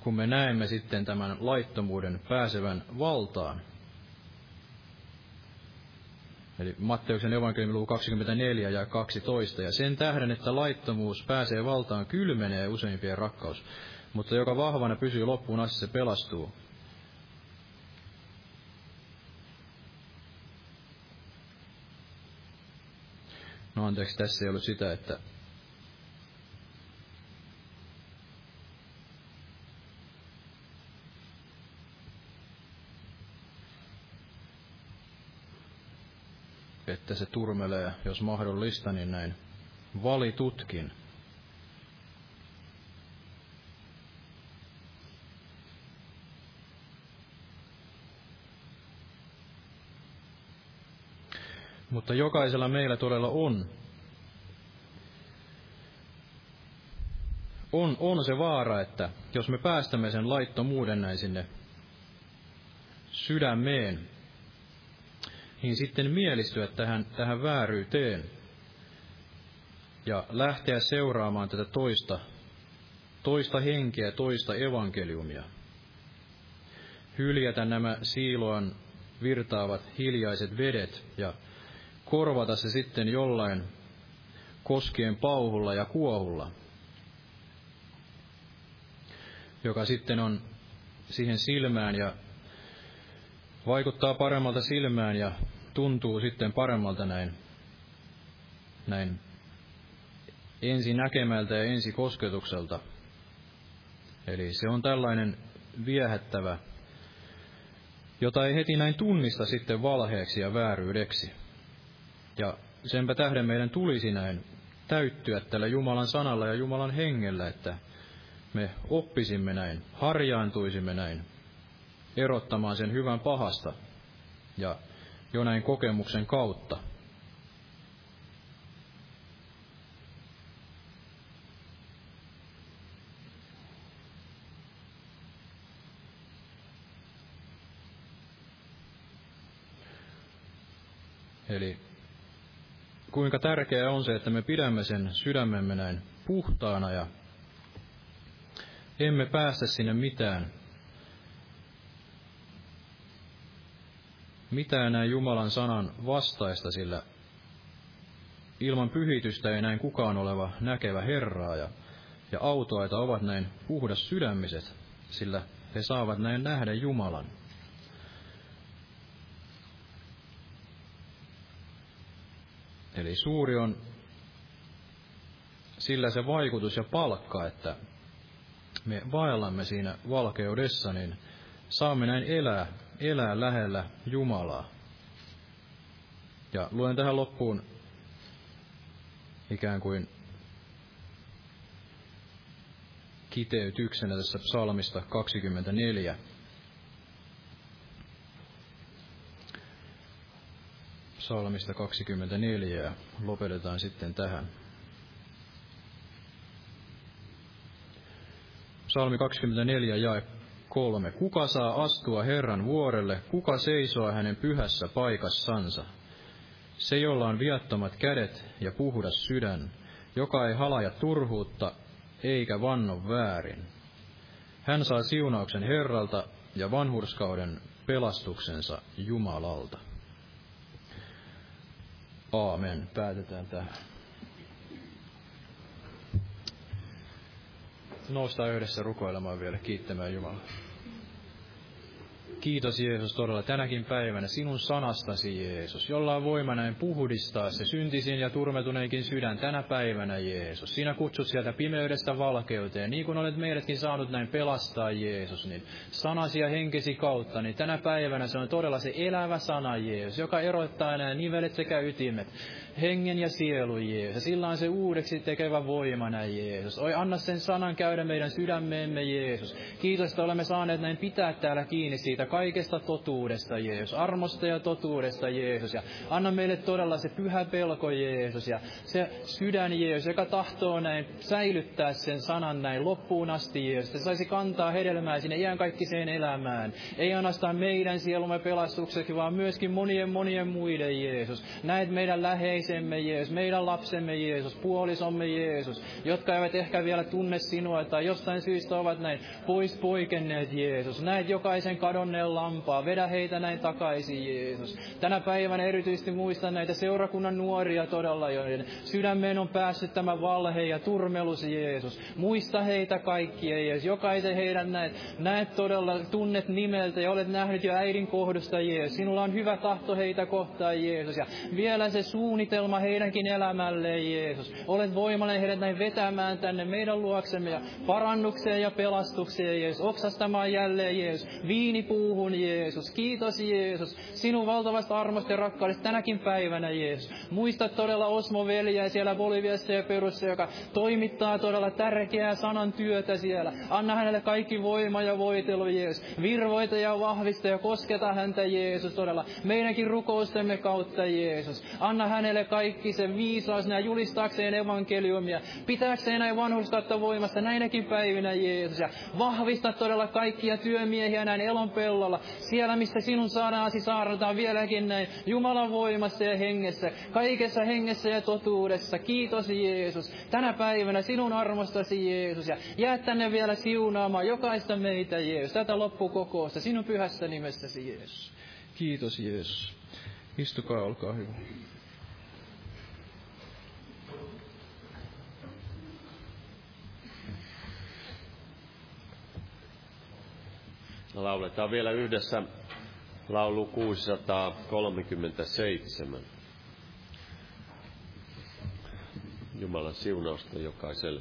[SPEAKER 4] Kun me näemme sitten tämän laittomuuden pääsevän valtaan, Eli Matteuksen evankeliumi luku 24 ja 12. Ja sen tähden, että laittomuus pääsee valtaan, kylmenee useimpien rakkaus. Mutta joka vahvana pysyy loppuun asti, se pelastuu. No anteeksi, tässä ei ollut sitä, että että se turmelee, jos mahdollista, niin näin valitutkin. Mutta jokaisella meillä todella on, on, on se vaara, että jos me päästämme sen laittomuuden näin sinne sydämeen, niin sitten mielistyä tähän, tähän vääryyteen ja lähteä seuraamaan tätä toista, toista henkeä, toista evankeliumia. Hyljätä nämä siiloan virtaavat hiljaiset vedet ja korvata se sitten jollain koskien pauhulla ja kuohulla, joka sitten on siihen silmään ja vaikuttaa paremmalta silmään ja tuntuu sitten paremmalta näin, näin ensi näkemältä ja ensi kosketukselta. Eli se on tällainen viehättävä, jota ei heti näin tunnista sitten valheeksi ja vääryydeksi. Ja senpä tähden meidän tulisi näin täyttyä tällä Jumalan sanalla ja Jumalan hengellä, että me oppisimme näin, harjaantuisimme näin, erottamaan sen hyvän pahasta ja jo näin kokemuksen kautta. Eli kuinka tärkeää on se, että me pidämme sen sydämemme näin puhtaana ja emme päästä sinne mitään mitään näin Jumalan sanan vastaista, sillä ilman pyhitystä ei näin kukaan oleva näkevä Herraa, ja, ja autoaita ovat näin puhdas sydämiset, sillä he saavat näin nähdä Jumalan. Eli suuri on sillä se vaikutus ja palkka, että me vaellamme siinä valkeudessa, niin saamme näin elää elää lähellä Jumalaa. Ja luen tähän loppuun ikään kuin kiteytyksenä tässä psalmista 24. Psalmista 24 ja lopetetaan sitten tähän. Psalmi 24 jae Kolme. Kuka saa astua Herran vuorelle, kuka seisoo hänen pyhässä paikassansa? Se, jolla on viattomat kädet ja puhdas sydän, joka ei halaja turhuutta eikä vanno väärin. Hän saa siunauksen Herralta ja vanhurskauden pelastuksensa Jumalalta. Aamen. Päätetään tähän. Noustaan yhdessä rukoilemaan vielä, kiittämään Jumalaa. Kiitos Jeesus todella tänäkin päivänä sinun sanastasi Jeesus, jolla on voima näin puhdistaa se syntisin ja turmetuneikin sydän tänä päivänä Jeesus. Sinä kutsut sieltä pimeydestä valkeuteen, niin kuin olet meidätkin saanut näin pelastaa Jeesus, niin sanasi ja henkesi kautta, niin tänä päivänä se on todella se elävä sana Jeesus, joka erottaa nämä nivelet sekä ytimet hengen ja sielun Jeesus. Sillä se uudeksi tekevä voima näin Jeesus. Oi, anna sen sanan käydä meidän sydämeemme Jeesus. Kiitos, että olemme saaneet näin pitää täällä kiinni siitä kaikesta totuudesta Jeesus. Armosta ja totuudesta Jeesus. Ja anna meille todella se pyhä pelko Jeesus. Ja se sydän Jeesus, joka tahtoo näin säilyttää sen sanan näin loppuun asti Jeesus. Että saisi kantaa hedelmää sinne iän kaikkiseen elämään. Ei ainoastaan meidän sielumme pelastukseksi, vaan myöskin monien monien muiden Jeesus. Näet meidän läheisiä läheisemme Jeesus, meidän lapsemme Jeesus, puolisomme Jeesus, jotka eivät ehkä vielä tunne sinua tai jostain syystä ovat näin pois poikenneet Jeesus. Näet jokaisen kadonneen lampaa, vedä heitä näin takaisin Jeesus. Tänä päivänä erityisesti muistan näitä seurakunnan nuoria todella, joiden sydämeen on päässyt tämä valhe ja turmelus Jeesus. Muista heitä kaikkia Jeesus, jokaisen heidän näet, näet todella, tunnet nimeltä ja olet nähnyt jo äidin kohdusta Jeesus. Sinulla on hyvä tahto heitä kohtaan Jeesus ja vielä se suunnitelma suunnitelma heidänkin elämälleen, Jeesus. Olet voimallinen heidät näin vetämään tänne meidän luoksemme ja parannukseen ja pelastukseen, Jeesus. Oksastamaan jälleen, Jeesus. Viinipuuhun, Jeesus. Kiitos, Jeesus. Sinun valtavasta armosta ja rakkaudesta tänäkin päivänä, Jeesus. Muista todella Osmo veljää siellä Boliviassa ja Perussa, joka toimittaa todella tärkeää sanan työtä siellä. Anna hänelle kaikki voima ja voitelu, Jeesus. Virvoita ja vahvista ja kosketa häntä, Jeesus, todella. Meidänkin rukoustemme kautta, Jeesus. Anna hänelle hänelle kaikki se viisaus ja julistaakseen evankeliumia, pitääkseen näin vanhuskautta voimassa näinäkin päivinä Jeesus ja vahvista todella kaikkia työmiehiä näin elon pellolla, siellä missä sinun sanasi saarnataan vieläkin näin Jumalan voimassa ja hengessä, kaikessa hengessä ja totuudessa. Kiitos Jeesus, tänä päivänä sinun armostasi Jeesus ja jää tänne vielä siunaamaan jokaista meitä Jeesus, tätä loppukokousta sinun pyhässä nimessäsi Jeesus. Kiitos Jeesus. Istukaa, olkaa hyvä.
[SPEAKER 2] Lauletaan vielä yhdessä laulu 637. Jumalan siunausta jokaiselle.